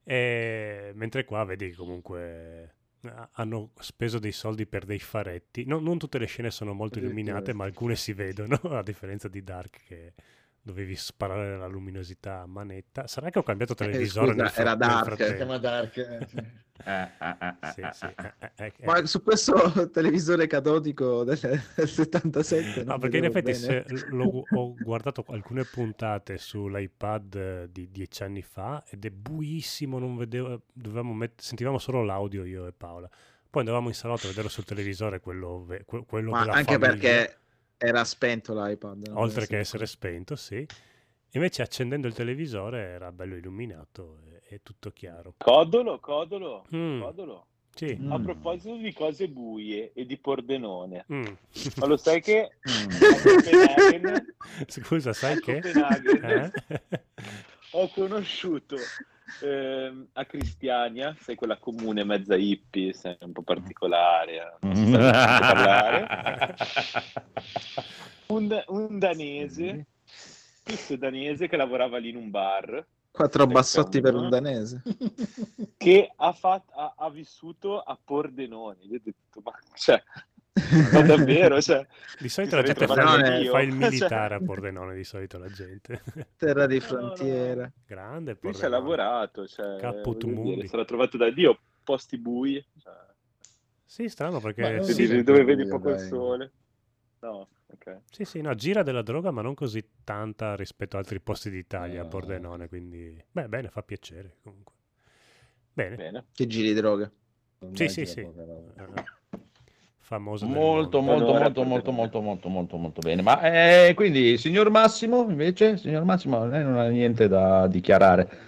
E mentre qua vedi che comunque eh, hanno speso dei soldi per dei faretti. No- non tutte le scene sono molto illuminate, ma alcune si vedono, a differenza di Dark che dovevi sparare la luminosità a manetta. Sarà che ho cambiato televisore Eh, scusa, era Dark. Si chiama Dark. eh, sì. Eh, eh, eh, eh, Sì, eh, sì, eh, eh, eh, eh, eh. Ma su questo televisore catodico del, del 77 No, perché in effetti se l'ho- ho guardato alcune puntate sull'iPad eh, di dieci anni fa ed è buissimo, non vedevo, dovevamo met- sentivamo solo l'audio io e Paola. Poi andavamo in salotto a vederlo sul televisore, quello, ve- quello Ma della anche famiglia, perché era spento l'iPad. oltre che essere spento, sì. Invece accendendo il televisore era bello illuminato e, e tutto chiaro. Codolo, codolo, Mm. codolo. Sì. A Mm. proposito di cose buie e di Pordenone, Mm. ma lo sai che Mm. a Scusa, sai a che? Eh? ho conosciuto ehm, a Cristiania, sai quella comune mezza hippie, sai, un po' particolare, eh, non si sa parlare. un, un danese, questo danese che lavorava lì in un bar, Quattro bassotti per un danese. che ha, fat- ha- ha vissuto a Pordenone. Io ho detto, ma cioè, ma davvero? Cioè, Di solito la gente fa, Pordenone- fa il Cioè, militare a Pordenone, di solito la gente. Terra di No, no. frontiera. Grande Qui ci Pordenone. ha lavorato, cioè, dire, mundi. sarà trovato da Dio, posti bui, cioè, Sì, strano perché non sì, sempre dove vedi poco il dai. sole. No, ok. sì, sì, no, gira della droga, ma non così tanta rispetto a altri posti d'Italia, a No. Pordenone, quindi... Beh, bene, fa piacere comunque. Bene. Bene. Che giri di droga. Sì, sì, sì. poca roba. Del Molto, molto, molto, molto, molto, molto, molto, molto bene. Ma eh, quindi, signor Massimo, invece, signor Massimo, lei non ha niente da dichiarare.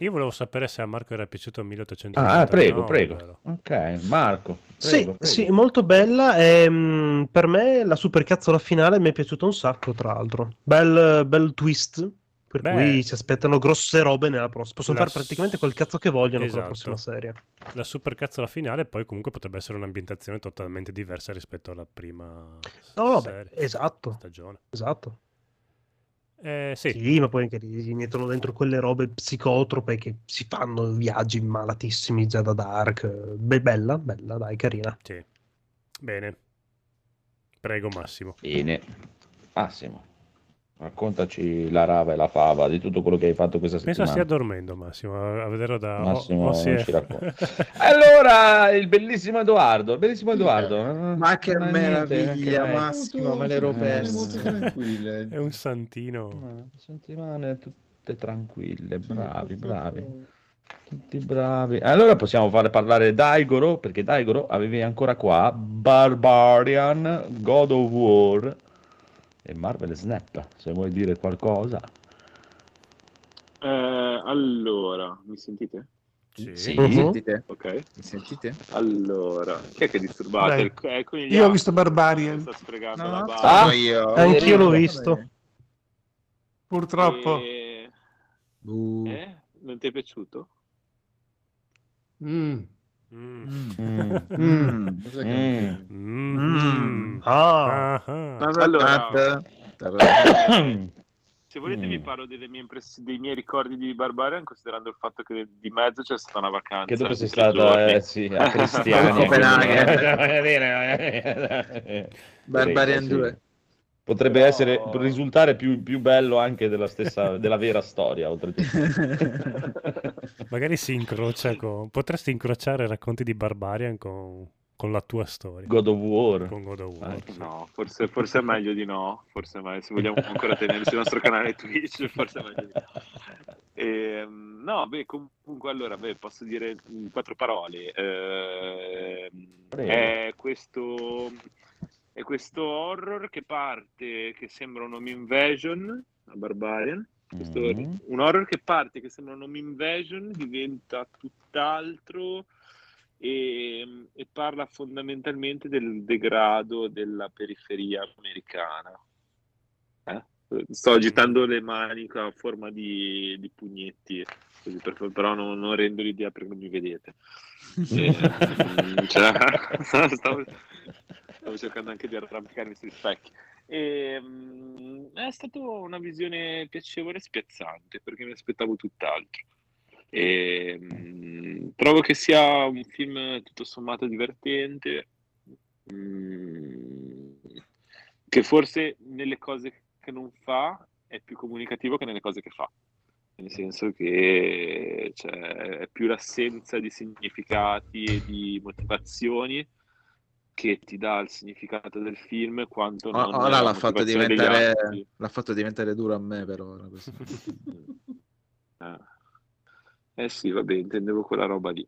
Io volevo sapere se a Marco era piaciuto Ah, 1899. prego, prego. vero? Ok, Marco. Sì, prego, prego. sì, molto bella. E, mm, per me la supercazzola finale mi è piaciuta un sacco, tra l'altro. Bel, bel twist. Per Beh. cui ci aspettano grosse robe nella prossima. Possono La fare praticamente quel cazzo che vogliono con la Esatto. prossima serie. La supercazzola finale poi comunque potrebbe essere un'ambientazione totalmente diversa rispetto alla prima No, vabbè, serie, esatto. stagione. Esatto. Eh, sì. Sì, ma poi anche lì gli mettono dentro quelle robe psicotrope che si fanno viaggi malatissimi già da Dark. Beh, bella, bella, dai, carina. Sì. Bene. Prego Massimo. Bene. Massimo, raccontaci la rava e la fava di tutto quello che hai fatto questa Penso settimana. stia dormendo Massimo, a vederlo da... Massimo o non. Allora, il bellissimo Edoardo, il bellissimo Edoardo. Ma che Ma niente, meraviglia, ok. Massimo, me l'ero perso. molto. È un santino. Settimane tutte tranquille, bravi, bravi. Tutti bravi. Allora possiamo fare parlare Daigoro, perché Daigoro avevi ancora qua Barbarian, God of War e Marvel Snap, se vuoi dire qualcosa. Eh, allora, mi sentite? Sì. Sì. Mi sentite? Ok. Mi sentite? Allora, chi è che disturbate? Dai. Conigliato Io ho visto Barbarian, Sta sfregando No, la barba. sono io. Anch'io l'ho Eh, visto. purtroppo. E- Uh. Eh? Non ti è piaciuto? Mm. Allora-. Se volete vi Mm. parlo delle mie impress- dei miei ricordi di Barbarian, considerando il fatto che di mezzo c'è stata una vacanza. Che dopo sei stata eh, sì, a Cristiani. Copenaghen. quindi- Barbarian Sì. 2. Potrebbe No. essere, risultare più, più bello anche della stessa, della vera storia, oltretutto. Magari si incrocia con... Potresti incrociare racconti di Barbarian con, con la tua storia. God of War. Con God of War. Sì. No, forse, forse è meglio di no. Forse meglio, se vogliamo ancora tenerci il nostro canale Twitch, forse è meglio di no. Ehm, no, beh, comunque allora, beh, posso dire in quattro parole. Prego. è questo è questo horror che parte che sembra un home invasion a Barbarian. Questo- Mm. Un horror che parte che sembra un home invasion, diventa tutt'altro e, e parla fondamentalmente del degrado della periferia americana. Eh? Sto agitando le mani a forma di, di pugnetti, per però non, non rendo l'idea perché non mi vedete. E, cioè, stavo, stavo cercando anche di arrampicarmi sugli specchi. E, mm, è stata una visione piacevole e spiazzante perché mi aspettavo tutt'altro. E, mm, trovo che sia un film tutto sommato divertente, mm, che forse nelle cose che non fa è più comunicativo che nelle cose che fa. Nel senso che cioè, è più l'assenza di significati e di motivazioni che ti dà il significato del film quanto O- non Ora la l'ha fatto, diventare, l'ha fatto diventare duro a me per ora. Eh. Eh sì, vabbè, intendevo quella roba lì,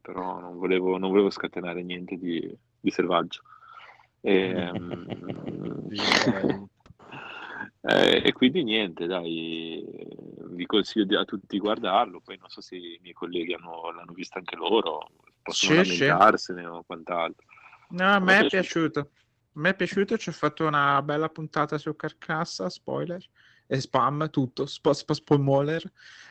però non volevo, non volevo scatenare niente di, di selvaggio. Ehm, eh, e quindi niente, dai, eh, vi consiglio a tutti di guardarlo, poi non so se i miei colleghi hanno- l'hanno visto anche loro, possono Sì, sì. lamentarsene o quant'altro. No, a me è piaciuto. A me è piaciuto, ci ho fatto una bella puntata su Carcassa, spoiler, e spam, tutto, spo, spo, spoiler.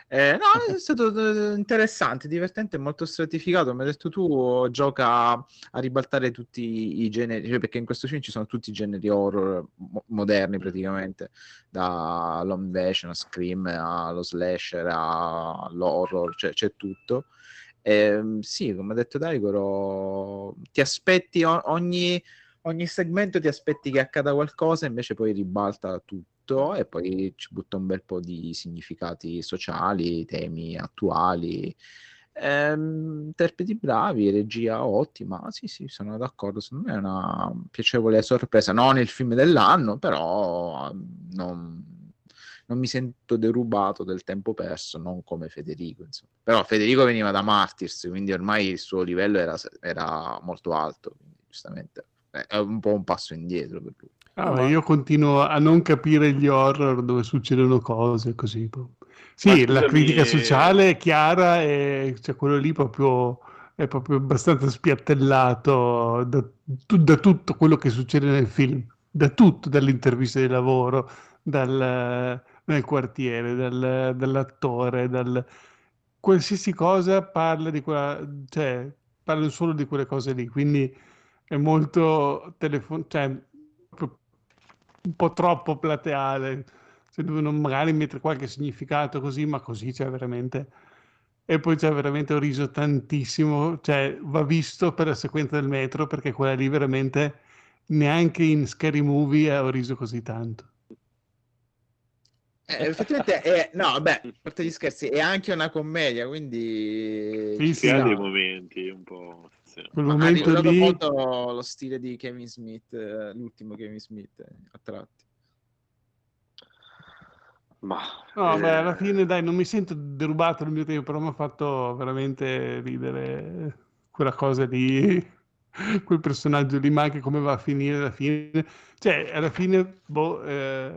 Eh, no, è stato eh, interessante, divertente, molto stratificato. Come hai detto tu, gioca a ribaltare tutti i generi, cioè, perché in questo film ci sono tutti i generi horror mo- moderni praticamente, dall'home invasion a Scream, allo slasher, all'horror, cioè, c'è tutto. Ehm, sì, come ha detto Daigoro, ti aspetti o- ogni, ogni segmento ti aspetti che accada qualcosa, invece poi ribalta tutto e poi ci butta un bel po' di significati sociali, temi attuali. Ehm, interpreti bravi, regia ottima. Sì, sì, sono d'accordo. Secondo me è una piacevole sorpresa. Non il film dell'anno, però ehm, non, non mi sento derubato del tempo perso, non come Federico. Insomma. Però Federico veniva da Martyrs, quindi ormai il suo livello era, era molto alto. Quindi, giustamente eh, è un po' un passo indietro per lui. Ah, ma io continuo a non capire gli horror dove succedono cose così. Sì, Ma la critica eh, sociale è chiara e cioè, quello lì proprio è proprio abbastanza spiattellato da, da tutto quello che succede nel film, da tutto, dalle interviste di lavoro, dal, nel quartiere, dal- dall'attore, dal, qualsiasi cosa parla di quella, cioè, parla solo di quelle cose lì, quindi è molto telefon- cioè, un po' troppo plateale. Cioè, dovevano magari mettere qualche significato così, ma così c'è veramente... E poi c'è veramente, ho riso tantissimo, cioè va visto per la sequenza del metro, perché quella lì veramente neanche in Scary Movie ho riso così tanto. Eh, effettivamente è, no, beh, a parte gli scherzi, è anche una commedia, quindi Sì, sì. Che ha sta. dei momenti un po'... sì. Quel Ma momento lì... molto lo stile di Kevin Smith, eh, l'ultimo Kevin Smith eh, a tratti. Ma No, beh, alla eh, fine dai, non mi sento derubato il mio tempo, però mi ha fatto veramente ridere quella cosa lì, quel personaggio lì, ma anche come va a finire alla fine. Cioè, alla fine, boh, eh,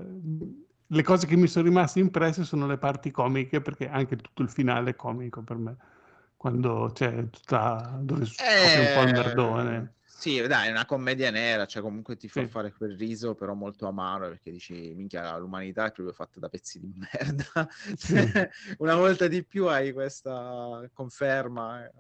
le cose che mi sono rimaste impresse sono le parti comiche, perché anche tutto il finale è comico per me, quando c'è tutta, dove scopre un po' il merdone. Sì, dai, è una commedia nera, cioè comunque ti fa Sì. fare quel riso però molto amaro perché dici, minchia, l'umanità è proprio fatta da pezzi di merda. Sì. Una volta di più hai questa conferma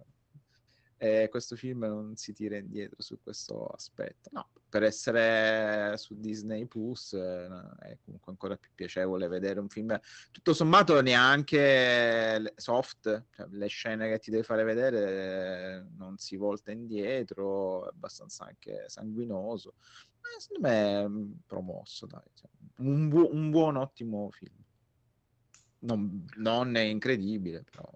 eh, questo film non si tira indietro su questo aspetto. No, per essere su Disney Plus eh, è comunque ancora più piacevole vedere un film tutto sommato neanche soft, cioè le scene che ti deve fare vedere eh, non si volta indietro, è abbastanza anche sanguinoso. Ma secondo me è mm, promosso, dai. cioè, un, buo- un buon, ottimo film. Non, non è incredibile, però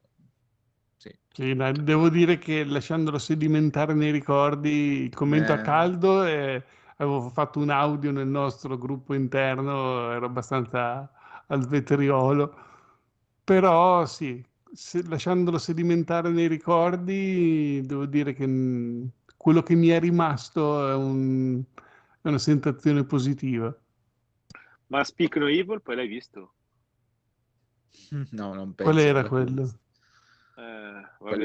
sì. Sì, dai, devo dire che lasciandolo sedimentare nei ricordi, il commento a Eh. caldo, e avevo fatto un audio nel nostro gruppo interno, ero abbastanza al vetriolo, però sì, se- lasciandolo sedimentare nei ricordi, devo dire che mh, quello che mi è rimasto è, un- è una sensazione positiva. Ma Speak No Evil poi l'hai visto? No, non penso. Qual era quello? Eh, vabbè,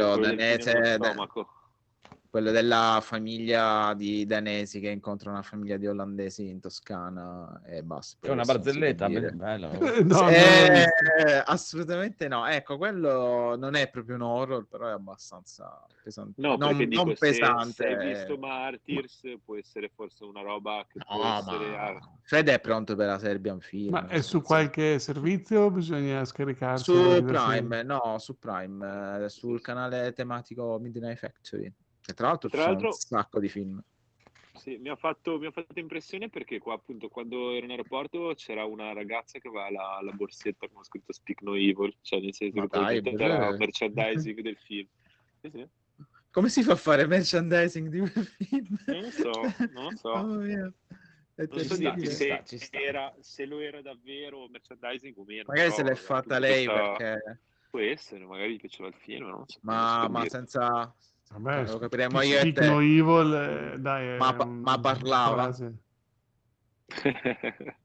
Quello della famiglia di danesi che incontra una famiglia di olandesi in Toscana e basta. È una può barzelletta, bello. Eh, no, non l'ho Eh, assolutamente no. Ecco, quello non è proprio un horror, però è abbastanza pesante. No, non, dico, non se, pesante. se hai visto Martyrs può essere forse una roba che può No, essere... ah, ma Fede è pronto per la Serbian Film. Ma è su qualche servizio bisogna scaricarsi? Su? Prime, no, su Prime, eh, sul canale tematico Midnight Factory. E tra l'altro Tra sono l'altro- un sacco di film. Sì, mi ha fatto, mi ha fatto impressione perché qua appunto quando ero in aeroporto c'era una ragazza che aveva la, la borsetta con scritto Speak No Evil, cioè nel senso Ma che dai, era merchandising del film. Sì, sì. Come si fa a fare merchandising di un film? Non lo so, non lo so. È Non so dirti se, se lo era davvero merchandising o meno. Magari però se l'è fatta lei questa- perché... Può essere, magari gli piaceva il film, non so. Ma, ma senza... Vabbè, lo capiremo io e te. No Evil, eh, dai, Ma un- ma parlava?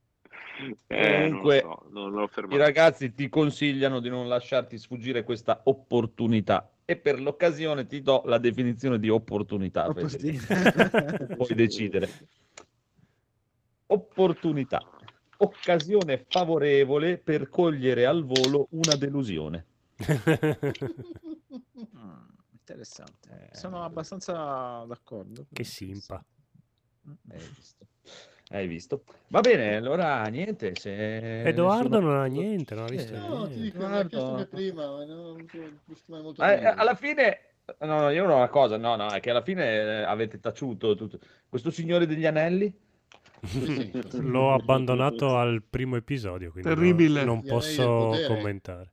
eh, Comunque, non so, non I ragazzi ti consigliano di non lasciarti sfuggire questa opportunità e per l'occasione ti do la definizione di opportunità. Fede. Puoi decidere. Opportunità, occasione favorevole per cogliere al volo una delusione. Mm, interessante. Eh, Sono abbastanza d'accordo. che simpa. Hai visto? Hai visto? Va bene, allora niente. Se Edoardo nessuno- non ha niente, non ha visto Eh, No, ti dico, anche prima, ma non non molto Eh, bene. alla fine, no, no, io non ho una cosa, no, no, è che alla fine eh, avete taciuto tutto. Questo Signore degli Anelli? L'ho abbandonato al primo episodio, quindi Terribile. non, non posso commentare.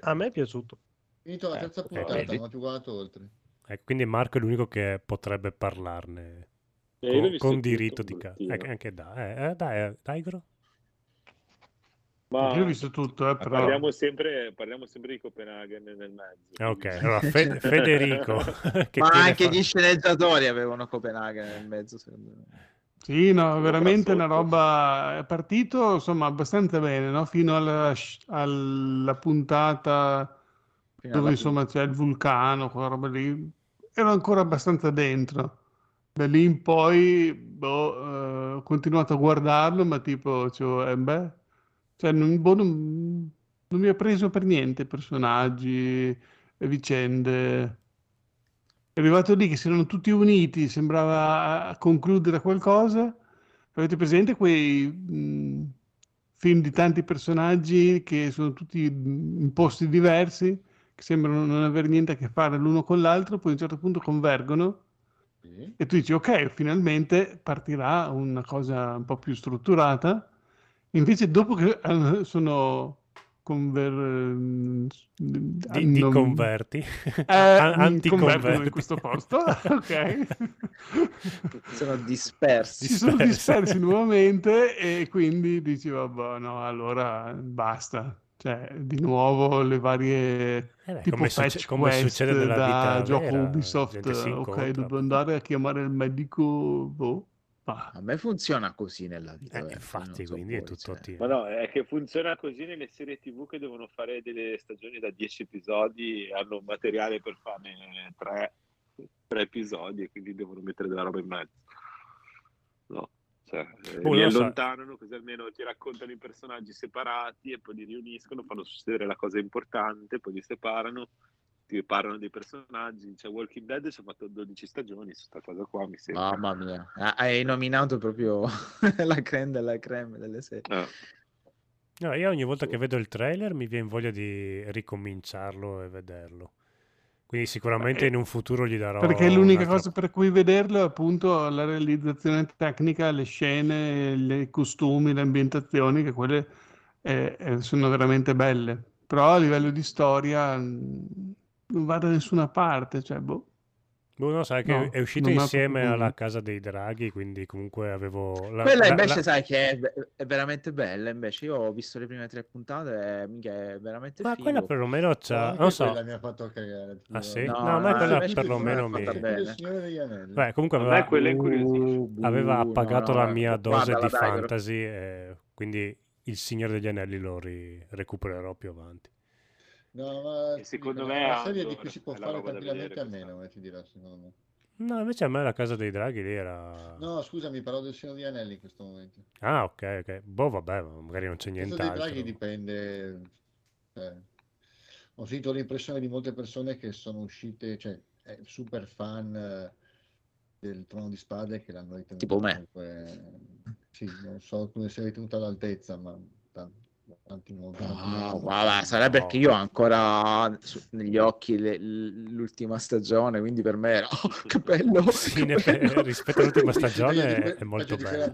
A me è piaciuto. Finito la Eh, terza eh, puntata, vedi? non ho più guardato oltre. Eh, quindi Marco è l'unico che potrebbe parlarne Eh, con, con diritto di casa. pochettino. anche dai, eh, eh, dai, eh, dai, Gro. Ma Io ho visto tutto, eh, però... parliamo, sempre, parliamo sempre di Copenaghen nel mezzo. Eh, Ok, allora Fe- Federico. che Ma anche fa- gli sceneggiatori avevano Copenaghen nel mezzo, secondo me. Sì, no, veramente una roba... È partito, insomma, abbastanza bene, no? Fino alla, alla puntata dove, insomma, c'è il vulcano, quella roba lì. Ero ancora abbastanza dentro. Da lì in poi, boh, eh, ho continuato a guardarlo, ma tipo, cioè, eh, beh, cioè, non, boh, non- non mi ha preso per niente personaggi e vicende. È arrivato lì che si erano tutti uniti, sembrava a concludere qualcosa. Avete presente quei mh, film di tanti personaggi che sono tutti in posti diversi, che sembrano non avere niente a che fare l'uno con l'altro, poi a un certo punto convergono e tu dici ok, finalmente partirà una cosa un po' più strutturata. Invece dopo che eh, sono conver... Di, non- di converti. Eh, An- mi convertono in anticonverti. questo posto, ok. Sono dispersi. si sono dispersi nuovamente e quindi dici vabbè no allora basta cioè di nuovo le varie Eh beh, tipo come succe- come succede nella da vita gioco vera, Ubisoft ok devo andare a chiamare il medico boh va. A me funziona così nella vita. Eh, veramente, infatti, non so quindi è tutto cioè. ti- Ma no, è che funziona così nelle serie TV che devono fare delle stagioni da 10 episodi e hanno materiale per farne 3, episodi e quindi devono mettere della roba in mezzo. No, eh, Boh, li lo so. allontanano così almeno ti raccontano i personaggi separati e poi li riuniscono, fanno succedere la cosa importante, poi li separano, ti parlano dei personaggi. Cioè, Walking Dead ci ha fatto 12 stagioni su sta cosa qua, mi sembra. Mamma mia, Ah, hai nominato proprio la creme della creme delle serie. Eh. No, io ogni volta che vedo il trailer mi viene voglia di ricominciarlo e vederlo. Quindi sicuramente Beh, in un futuro gli darò perché l'unica un'altra- cosa per cui vederlo è appunto la realizzazione tecnica le scene i costumi le ambientazioni che quelle eh, eh, sono veramente belle. Però a livello di storia mh, non va da nessuna parte cioè boh Uno sai che No, è uscito non ha insieme proprio alla. Casa dei Draghi, quindi comunque avevo la, Quella la- invece la- sai che è, è veramente bella, invece io ho visto le prime tre puntate e mica è veramente Ma figo. quella perlomeno c'ha, Anche non so, quella mi ha fatto cagare. ah sì? No, No, no, quella perlomeno quella è mi... Beh, comunque aveva. Uh, aveva appagato no, la no, mia dose guardala, di dai, però- fantasy, e quindi il Signore degli Anelli lo ri- recupererò più avanti. No, ma E secondo me è una serie di cui si può è la fare tranquillamente a meno, eh, ti dirò, secondo me. No, invece a me la Casa dei Draghi lì era... No, scusami, parlo del Signore degli Anelli in questo momento. Ah, ok, ok. Boh, vabbè, ma magari non c'è Questo dei nient'altro. Draghi dipende. cioè, ho sentito l'impressione di molte persone che sono uscite, cioè, super fan eh, del Trono di Spade che l'hanno ritenuto Tipo me. comunque- Sì, non so come sia ritenuta all'altezza, ma molti. No, guarda, sarà perché io ho ancora su- negli occhi le- l'ultima stagione, quindi per me era "Oh, che bello, Sì, che bello". rispetto all'ultima stagione è molto bello.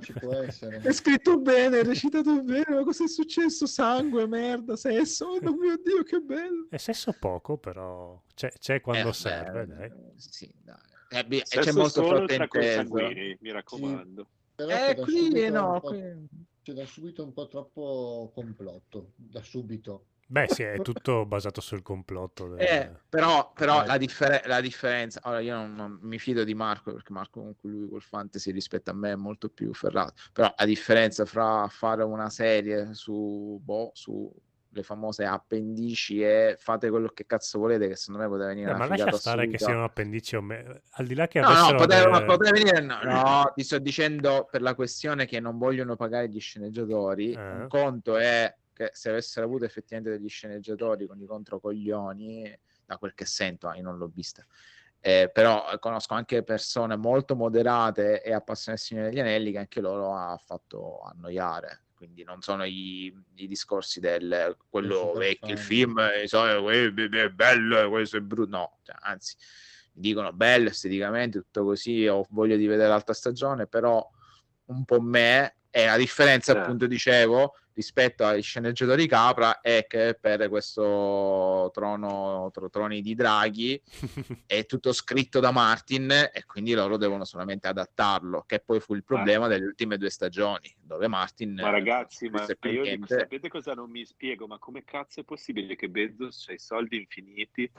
È scritto bene, è recitato bene, ma cosa è successo? Sangue, merda, sesso, oh mio Dio, che bello. È sesso poco, però c'è, c'è quando Eh, serve, beh, dai. Sì, dai. Eh, c'è molto consanguinei, mi raccomando. Però Eh, qui no, qui- c'è da subito un po' troppo complotto, da subito. Beh, sì, è tutto basato sul complotto. del- Eh, però, però Eh. la, differ- la differenza, ora io non, non mi fido di Marco perché Marco comunque lui col fantasy rispetto a me è molto più ferrato, però la differenza fra fare una serie su, boh, su le famose appendici e fate quello che cazzo volete che secondo me poteva venire Eh, una ma lascia stare che assoluta. siano appendici o me... Al di là che No, no, poteva, delle- poteva venire. No, no, ti sto dicendo per la questione che non vogliono pagare gli sceneggiatori. Eh. Un conto è che se avessero avuto effettivamente degli sceneggiatori con i controcoglioni, da quel che sento, io non l'ho vista. Eh, però eh, conosco anche persone molto moderate e appassionatissime degli anelli che anche loro ha fatto annoiare. Quindi non sono i, i discorsi del quello vecchio, il film eh, so, eh, è bello, questo è brutto. No, cioè, anzi, mi dicono bello esteticamente, tutto così, ho voglia di vedere l'altra stagione, però un po' me, e la differenza Eh. appunto dicevo rispetto agli sceneggiatori Capra è che per questo trono, tro- troni di draghi è tutto scritto da Martin e quindi loro devono solamente adattarlo, che poi fu il problema delle ultime due stagioni, dove Martin Ma ragazzi, ma io dico, niente. sapete cosa non mi spiego? Ma come cazzo è possibile che Bezos ha i soldi infiniti?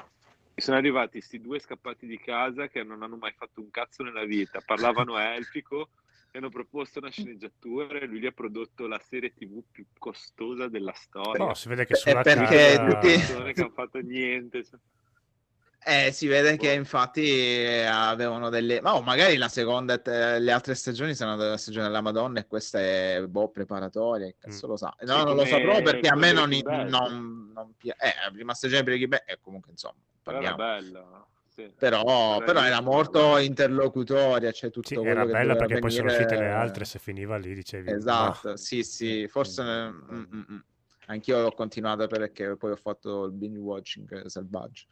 Sono arrivati questi due scappati di casa che non hanno mai fatto un cazzo nella vita, parlavano elfico e hanno proposto una sceneggiatura e lui gli ha prodotto la serie tv più costosa della storia. No, si vede che sulla perché carta... tutti- persone che hanno fatto niente. cioè. Eh, si vede che infatti eh, avevano delle... Ma oh, magari la seconda e te- le altre stagioni sono della stagione della Madonna e questa è boh, preparatoria, cazzo lo sa. No, Sì, non lo saprò perché a me non, non, non pi- Eh, la prima stagione di Breaking Bad, e comunque insomma, Però era parliamo. bella. Sì. Però, Però era molto interlocutoria, c'è tutto Sì, quello era che bella perché poi sono venire- uscite le altre, se finiva lì dicevi... Esatto, "Ma". sì, sì, forse mm, mm, mm. anch'io l'ho continuata perché poi ho fatto il binge watching selvaggio.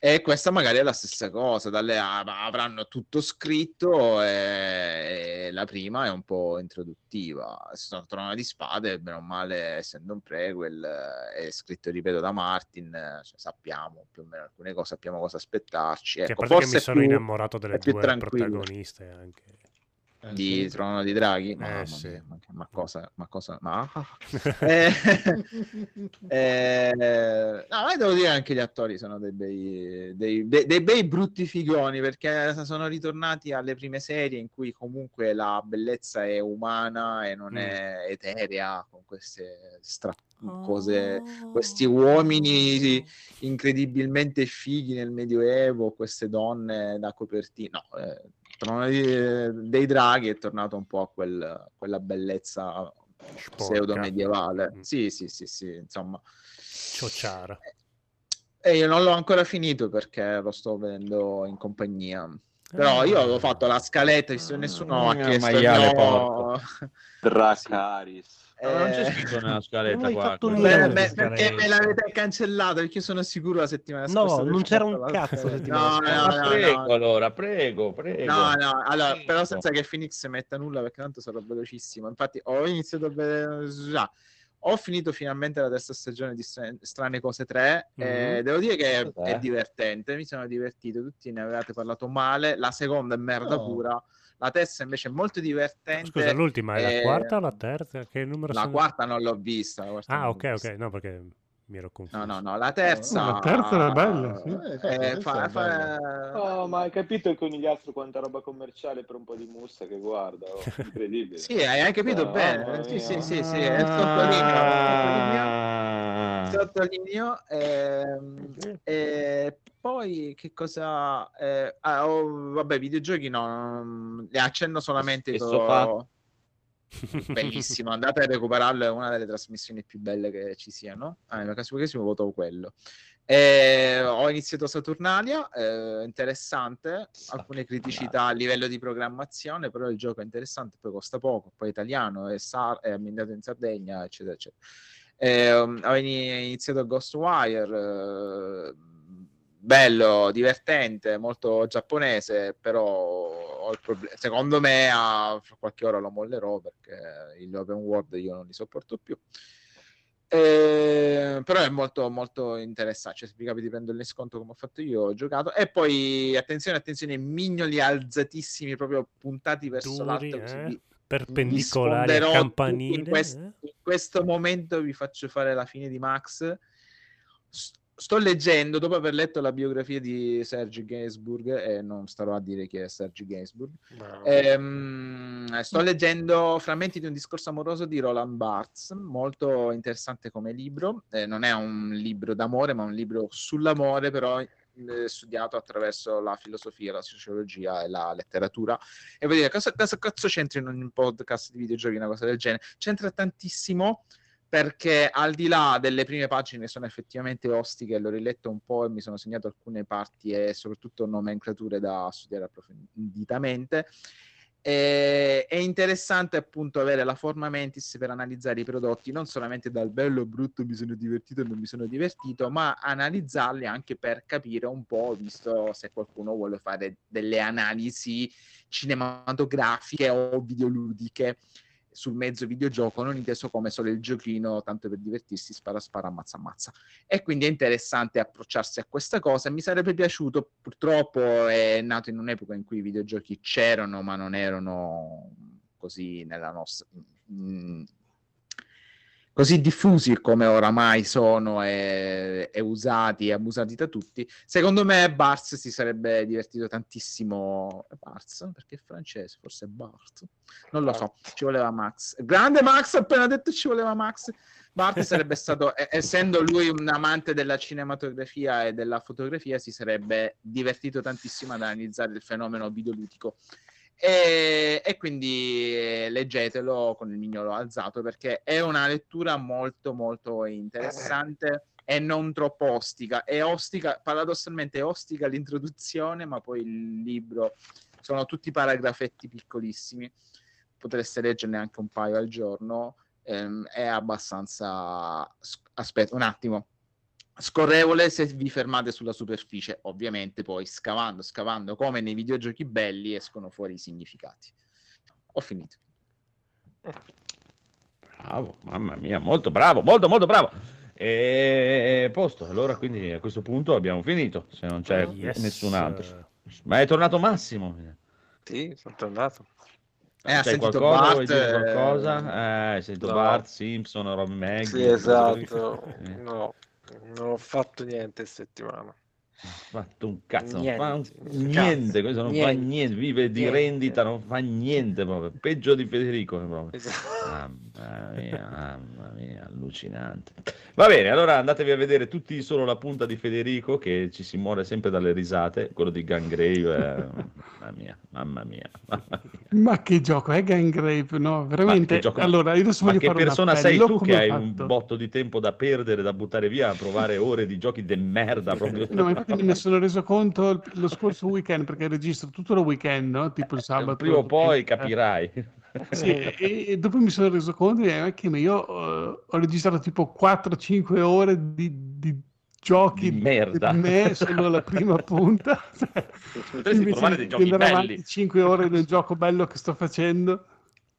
E questa magari è la stessa cosa, dalle av- avranno tutto scritto e, e la prima è un po' introduttiva. Sono Trono di Spade, bene o male, essendo un prequel, è scritto, ripeto, da Martin, cioè, sappiamo più o meno alcune cose, sappiamo cosa aspettarci. Che a Ecco, parte che mi sono più- innamorato delle due tranquillo. protagoniste anche. Di Trono di Draghi? Eh, Mamma sì. ma, ma cosa, ma cosa, ma... Eh, eh, no, ma devo dire anche gli attori sono dei bei, dei, dei- dei bei brutti figoni perché sono ritornati alle prime serie in cui comunque la bellezza è umana e non è eterea con queste stra- cose, questi uomini incredibilmente fighi nel Medioevo, queste donne da copertina. No, eh, dei draghi è tornato un po' a quel- quella bellezza pseudo medievale. Sì, sì, sì, sì, insomma. Ciociara. E io non l'ho ancora finito perché lo sto vedendo in compagnia. Però io avevo fatto la scaletta, visto che nessuno ha Mm, chiesto il maiale porco. Dracaris. No, non c'è Eh, scritto nella scaletta Non qua. Beh, beh, perché me l'avete cancellato? Perché sono sicuro la settimana No, scorsa. non avevo c'era un la cazzo settimana No, scorsa. no, no, prego, no. allora, prego, prego. No, no, allora, Prego. però senza che Phoenix metta nulla perché tanto sarà velocissimo. Infatti ho iniziato a vedere già. Ho finito finalmente la terza stagione di Stra- Strane Cose 3 e Mhm. devo dire che è, è divertente, mi sono divertito, tutti ne avevate parlato male, la seconda è merda No. pura, la terza invece è molto divertente. Scusa, l'ultima è la eh, quarta o la terza? Che numero La sono? quarta non l'ho vista. Ah, ok, vista. ok, no, perché mi ero confuso. No, no, no, la terza... No, la terza era bella, sì. Eh, eh, fa- fa- bella. Oh, ma hai capito il conigliastro quanta roba commerciale per un po' di mussa che guarda? Oh, incredibile. Sì, hai capito Mamma bene. Sì, sì, sì, sì, è il sottolineo. Ah. Sottolineo. ehm, e poi che cosa... eh, ah, oh, vabbè, videogiochi no, non- ne accenno solamente Stesso co- fatto. Bellissimo, andate a recuperarlo, è una delle trasmissioni più belle che ci siano. Ah, nel caso questo voto quello. Eh, ho iniziato Saturnalia, eh, interessante, alcune criticità a livello di programmazione, però il gioco è interessante, poi costa poco, poi è italiano, è, Sar- è ambientato in Sardegna, eccetera, eccetera. Eh, ho ini- iniziato Ghostwire, eh, bello, divertente, molto giapponese, però ho il proble- secondo me a fra qualche ora lo mollerò perché gli open world io non li sopporto più. Eh, però è molto molto interessante cioè, se vi capita di prendere il sconto come ho fatto io ho giocato e poi attenzione attenzione mignoli alzatissimi proprio puntati verso Duri, l'alto eh? vi- vi Perpendicolari a sfonderò campanile. in, quest- eh? in questo momento vi faccio fare la fine di Max sto leggendo dopo aver letto la biografia di Sergi Gainsbourg e non starò a dire chi è Sergi Gainsbourg Ehm, sto leggendo frammenti di un discorso amoroso di Roland Barthes, molto interessante come libro. Eh, non è un libro d'amore, ma un libro sull'amore, però eh, studiato attraverso la filosofia, la sociologia e la letteratura. E vuol dire, cosa, cosa cazzo c'entra in un podcast di videogiochi una cosa del genere? C'entra tantissimo perché al di là delle prime pagine sono effettivamente ostiche, l'ho riletto un po' e mi sono segnato alcune parti e soprattutto nomenclature da studiare approfonditamente. E- è interessante appunto avere la forma mentis per analizzare i prodotti non solamente dal bello o brutto mi sono divertito non mi sono divertito, ma analizzarli anche per capire un po', visto se qualcuno vuole fare delle analisi cinematografiche o videoludiche sul mezzo videogioco, non inteso come solo il giochino, tanto per divertirsi, spara spara, ammazza ammazza. E quindi è interessante approcciarsi a questa cosa. Mi sarebbe piaciuto, purtroppo è nato in un'epoca in cui i videogiochi c'erano, ma non erano così nella nostra... così diffusi come oramai sono e, e usati e abusati da tutti. Secondo me Bars si sarebbe divertito tantissimo. Bars? Perché è francese, forse è Bart. Non lo so, ci voleva Max. Grande Max, appena detto ci voleva Max. Bart sarebbe stato, essendo lui un amante della cinematografia e della fotografia, si sarebbe divertito tantissimo ad analizzare il fenomeno videoludico. E, e quindi eh, leggetelo con il mignolo alzato perché è una lettura molto molto interessante e non troppo ostica. È ostica, paradossalmente è ostica l'introduzione, ma poi il libro sono tutti paragrafetti piccolissimi. Potreste leggerne anche un paio al giorno. ehm, è abbastanza. Aspetta un attimo. Scorrevole se vi fermate sulla superficie, ovviamente poi scavando, scavando come nei videogiochi belli escono fuori i significati. Ho finito. Bravo, mamma mia, molto bravo, molto molto bravo. E posto, allora quindi a questo punto abbiamo finito, se non c'è Yes. nessun altro. Ma è tornato Massimo. Sì, sono tornato. Eh, ha sentito qualcosa? Bart, eh, qualcosa? Eh, sento no. Bart, Simpson, Rob Maggie. Sì, esatto. No, non ho fatto niente settimana. fatto un cazzo, non Niente, fa un- niente, questo non fa niente, niente, vive di niente. rendita, non fa niente proprio, peggio di Federico proprio. Esatto. Mamma mia, mamma mia, allucinante. Va bene, allora andatevi a vedere tutti solo la punta di Federico che ci si muore sempre dalle risate, quello di Gangrave, eh, mamma mia, mamma mia, mamma mia. Ma che gioco è Gangrave? No, veramente. che gioco- Allora, io adesso Ma che un persona sei tu che hai un fatto. botto di tempo da perdere, da buttare via, a provare ore di giochi de merda proprio? No, infatti me ne sono reso conto lo scorso weekend perché registro tutto il weekend, no? tipo il sabato. Prima o poi domenica. capirai. Sì, e, e dopo mi sono reso conto di eh, che io eh, ho registrato tipo 4-5 ore di, di giochi Di merda. me solo la prima punta. Potresti provare dei giochi belli. avanti 5 ore nel gioco bello che sto facendo.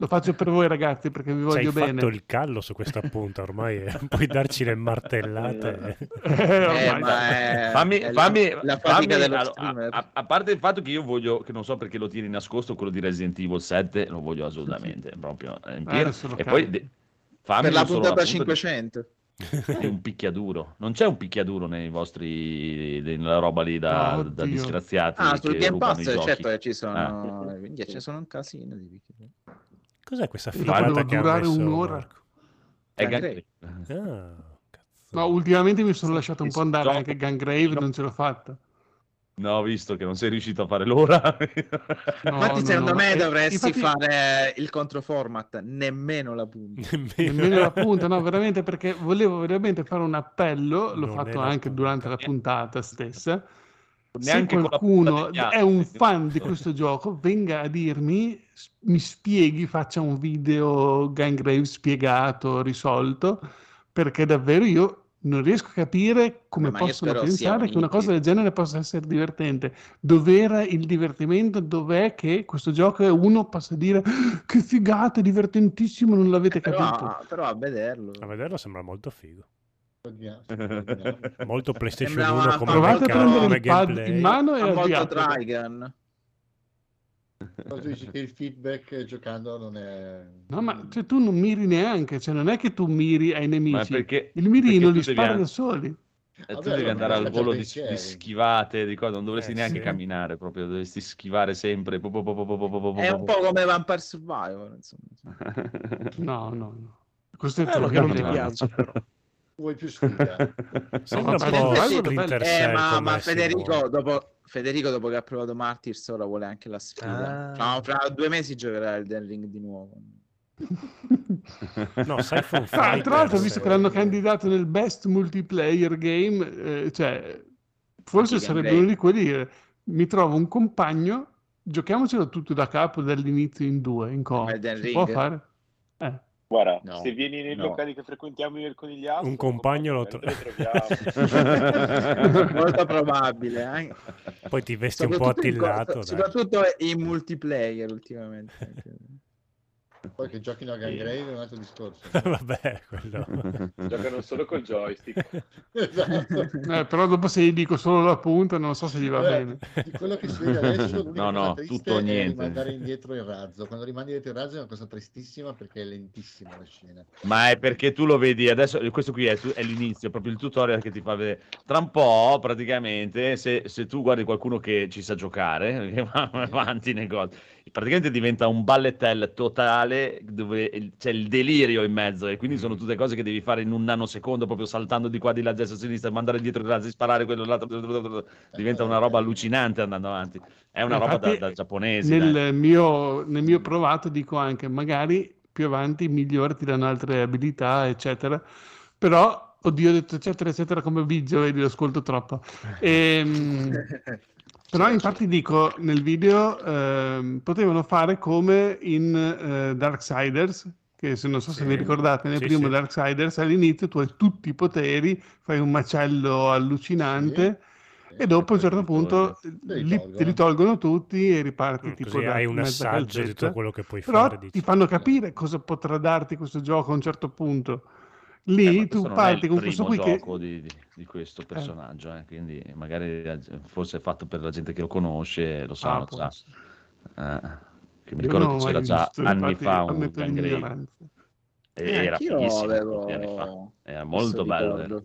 Lo faccio per voi ragazzi perché vi Ci hai voglio fatto bene. il callo su questa punta, ormai eh, puoi darci le martellate. Eh, ormai. Eh, ma è, fammi, è fammi, la, la fammi- dello allo- streamer. a, a- a parte il fatto che io voglio, che non so perché lo tieni nascosto, quello di Resident Evil 7, lo voglio assolutamente, proprio eh, in pieno. adesso lo e poi de- fammi per la puntata punta di- 500. di un picchiaduro. Non c'è un picchiaduro nei vostri, nella roba lì da, Oh, da disgraziati Ah, sul Game Pass certo che ci sono, Ah. quindi ce ne sono un casino di picchi. Cos'è questa figata che ha durare messo un'ora. Marco? È Gangrave. Gangrave. Ah, cazzo. No, ultimamente mi sono lasciato un po' andare Gioco- anche Gangrave, non ce l'ho fatta. No, ho visto che non sei riuscito a fare l'ora. No, Infatti, no, secondo no. me dovresti infatti- fare il controformat, nemmeno la punta. Nemmeno la punta, no, veramente perché volevo veramente fare un appello, l'ho Non fatto anche punta. durante la puntata stessa. Se qualcuno è un fan di questo gioco, venga a dirmi, mi spieghi, faccia un video Gangrave spiegato, risolto, perché davvero io non riesco a capire come Ma possono sia pensare che una cosa del genere possa essere divertente. Dov'era il divertimento? Dov'è che questo gioco è uno possa dire "Ah, che figata, è divertentissimo, non l'avete Però, capito. però a vederlo. A vederlo sembra molto figo. Molto PlayStation 1 come Provate a prendere il pad in mano e avviate. Trigun. Tu dici che il feedback giocando non è... No, ma cioè, tu non miri neanche, cioè, non è che tu miri ai nemici, perché, il mirino li spara da soli. E tu devi andare al volo di, di, schivate, di cosa, non dovresti eh, neanche sì. camminare proprio, dovresti schivare sempre. Po, po, po, è un po' come Vampire Survivor, insomma. no, no, no. Questo è eh, quello che non mi piace, però. Vuoi più sfida? Sembra un ma po' Splinter Eh, ma, ma si Federico, muove. dopo, Federico, dopo che ha provato Martyrs, ora vuole anche la sfida. Ah. No, fra due mesi giocherà il Den Ring di nuovo. No, Siphon Ah, tra l'altro, visto che eh. l'hanno candidato nel best multiplayer game, eh, cioè, forse sarebbe uno di quelli. eh, mi trovo un compagno, giochiamocelo tutto da capo dall'inizio in due, in co. Si può fare? Guarda, No, se vieni nei no. locali che frequentiamo io e il conigliastro, Un compagno lo lo troviamo. Molto probabile. eh. Poi ti vesti un po' in attillato. dai. soprattutto in multiplayer ultimamente. Poi che giochino a Gangrave è un altro discorso. Vabbè, quello. Giocano solo col joystick. esatto. Eh, però dopo se gli dico solo la punta, non so se gli va Vabbè, bene. di quello che si vede adesso, No, no, tutto o è niente. rimandare indietro il razzo. Quando rimandi indietro il razzo è una cosa tristissima perché è lentissima la scena. Ma è perché tu lo vedi adesso, questo qui è, è l'inizio, proprio il tutorial che ti fa vedere. Tra un po', praticamente, se, se tu guardi qualcuno che ci sa giocare, che va avanti nei gol, praticamente diventa un ballettel totale dove c'è il delirio in mezzo e quindi sono tutte cose che devi fare in un nanosecondo, proprio saltando di qua, di là, destra, sinistra, mandare dietro razzi, sparare quello, l'altro, diventa una roba allucinante andando avanti. È una roba da, Infatti, da giapponesi. dai. Nel mio, nel mio provato dico anche, magari più avanti migliori ti danno altre abilità, eccetera. Però oddio, ho detto eccetera, eccetera, come Biggio, vedi, lo ascolto troppo. Ehm, però infatti dico, nel video ehm, potevano fare come in eh, Darksiders, che se non so se Sì. vi ricordate, nel Sì, primo sì. Darksiders all'inizio tu hai tutti i poteri, fai un macello allucinante e dopo a un certo punto li tolgono. te li tolgono tutti e riparti Mm, tipo da hai un assaggio di tutto quello che puoi Però fare, ti dici. fanno capire cosa potrà darti questo gioco a un certo punto. Eh, Lì ma tu parti con questo qui che... di, di- di questo personaggio, eh, quindi magari la- forse è fatto per la gente che lo conosce, lo sanno Ah, già. essere. Eh, che mi ricordo che c'era già visto, anni infatti fa un. E Eh, era fighissimo avevo. Era molto bello. eh. ricordo.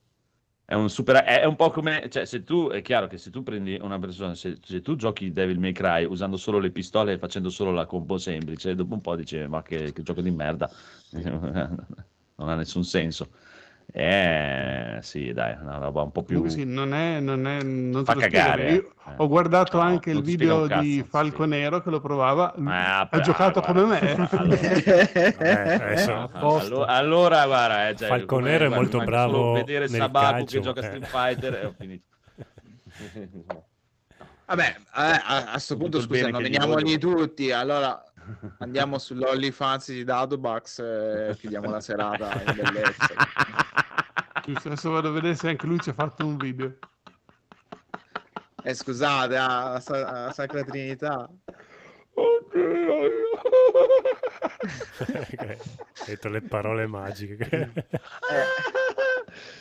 È un super, è è un po' come, cioè, se tu, è chiaro che se tu prendi una persona, se, se tu giochi Devil May Cry usando solo le pistole e facendo solo la combo semplice, dopo un po' dici, ma che, che gioco di merda, non ha nessun senso. Eh, sì, dai, una roba un po' più... Sì, non è, non è, non Fa cagare, eh. ho guardato No, anche il video un di cazzo, Falco Nero che lo provava, Ah, ha beh, giocato guarda. come me. Eh, Ah, allora, allora, guarda, eh, cioè, Falconero è molto guarda, bravo vedere nel Sabaku calcio, che gioca eh. Street Fighter e ho finito. Vabbè, eh, a questo punto scusa, nominiamoli tutti, allora andiamo sull'OnlyFans di Dadobax e chiudiamo la serata in bellezza. Adesso vado a vedere se anche lui ci ha fatto un video. Eh, scusate, a, a Sacra Trinità. Hai detto le parole magiche.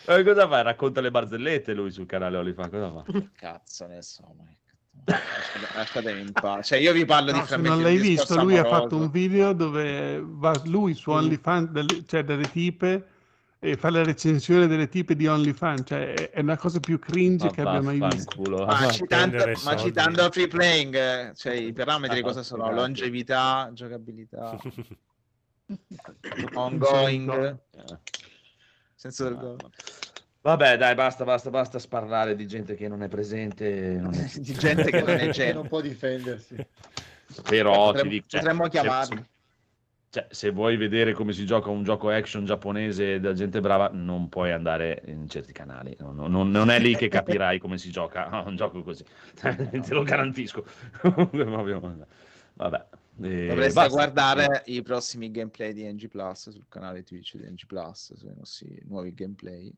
Eh, cosa fa? Racconta le barzellette lui sul canale Olifan, cosa fa? Cazzo ne so, ma Lasciate- lasciatemi in pace. Cioè, io vi parlo di No, se frammenti non l'hai visto, lui ha fatto un video dove va lui su. OnlyFans, cioè delle tipe, e fa la recensione delle tipe di OnlyFans. Cioè, è- una cosa più cringe che abbia mai visto. Vaffanculo. Ma citando, ma citando free playing, cioè i parametri Ah, cosa sono? grazie. Longevità, giocabilità, ongoing, senso del gol. Vabbè, dai, basta, basta, basta sparlare di gente che non è presente. non è- Di gente che non è gente. non può difendersi. Però Potremmo- ti dico, cioè, potremmo se- chiamarli. se- cioè, se vuoi vedere come si gioca un gioco action giapponese da gente brava, non puoi andare in certi canali. Non, non- non è lì che capirai come si gioca a un gioco così. Te lo garantisco. Vabbè. eh, Dovreste basta. guardare i prossimi gameplay di NG Plus sul canale Twitch di NG Plus, sui nostri nuovi gameplay.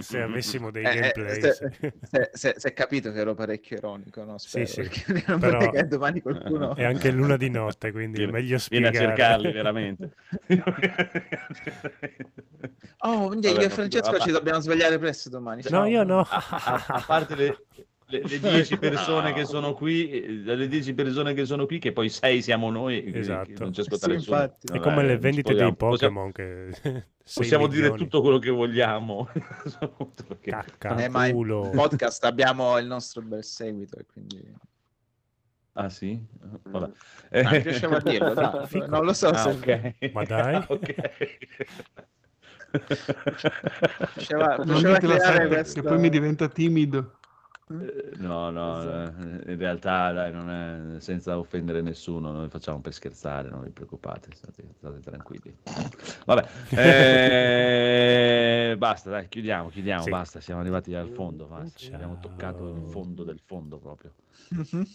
Se avessimo dei Eh, eh, gameplay. se, sì. se- se- se è capito che ero parecchio ironico, no? Sì, Spero, sì. perché non Però domani qualcuno... è anche luna di notte, quindi è Vieni- meglio vieni a spiegare. cercarli veramente. Oh, io Vabbè, e Francesco vabbè. ci dobbiamo svegliare presto domani. No, ciao. io no. a, a- a parte le, le, le 10 persone che sono qui, eh, le 10 persone che sono qui, che poi 6 siamo noi, che- che Esatto. non ci ascolta Sì, nessuno. infatti. È come le non ci vendite dei possiamo- Pokémon che Possiamo, sei possiamo dire milioni. tutto quello che vogliamo. Perché- Cacca, Eh, ma in culo. podcast abbiamo il nostro bel seguito e quindi... Ah sì? Vabbè. Ah, mi piaceva dirlo. Fico. non lo so Ah, se... ok. Ma dai. Ah, ok. Piaceva, Non ditela creare sempre, questo... che poi mi diventa timido. Eh, No, no, eh, in realtà dai, non è senza offendere nessuno, noi facciamo per scherzare, non vi preoccupate, state, state tranquilli. Vabbè, eh, basta, dai, chiudiamo, chiudiamo, Sì. basta, siamo arrivati al fondo, basta, abbiamo toccato il fondo del fondo proprio.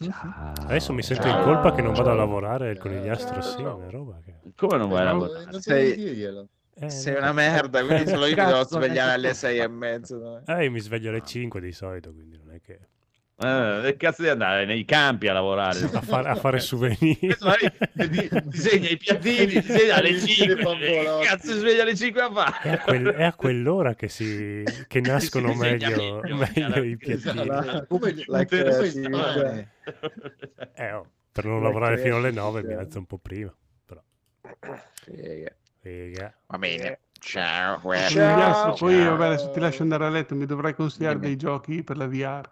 Ciao. Adesso mi sento in colpa che non vado a lavorare il conigliastro assieme, roba che... Come non vai a lavorare? Non Sei- dirglielo. Eh, Sei una merda, quindi solo io mi devo svegliare alle sei e mezza. Eh, io mi sveglio alle 5 di solito, quindi. Eh, che cazzo di andare nei campi a lavorare? A fare, a fare souvenir. Disegna i piattini, disegna alle Sì, 5. le bambolotte. Che cazzo si sveglia alle 5 a È fare? a, quel- è a quell'ora che, si, che nascono Si meglio, meglio, i piattini. Esatto. Come, La creatività. spane. Eh, oh, per non La lavorare fino alle crescita. 9 mi alzo un po' prima. Però, Figa. figa. Va bene. Ciao. Poi Ciao. vabbè, adesso ti lascio andare a letto, mi dovrai consigliare Dimmi. dei giochi per la VR.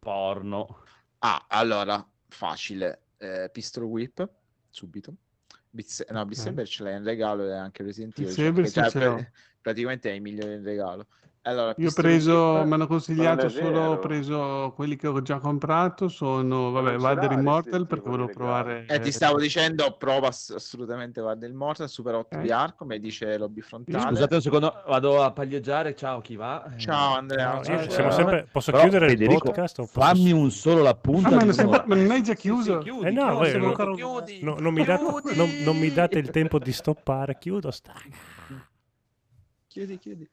Porno. Ah, allora, facile. Eh, Pistol Whip, subito. Se- no, Beat. Saber ce l'hai in regalo e anche Resident Evil. Cioè, praticamente è il migliore in regalo. Allora, Io ho preso, mi hanno consigliato solo, ho preso quelli che ho già comprato, sono, vabbè, Vader Immortal perché volevo regalo. provare... Eh, ti stavo dicendo, prova ass- assolutamente Guarda il Mortal, Super 8 Ok. di arco, come dice Lobby Frontale. Scusate un secondo, vado a paglieggiare. Ciao, chi va? Eh, Ciao Andrea. No, ciao, ciao. siamo sempre- posso Però, chiudere il Federico, podcast o posso- Fammi un solo la punta. Ah, ma, ma non hai già chiuso? chiudi, Eh no, non, ancora- chiudi. no, non mi date, Chiudi. non- non mi date il tempo di stoppare. Chiudo, sta. Chiudi, chiudi.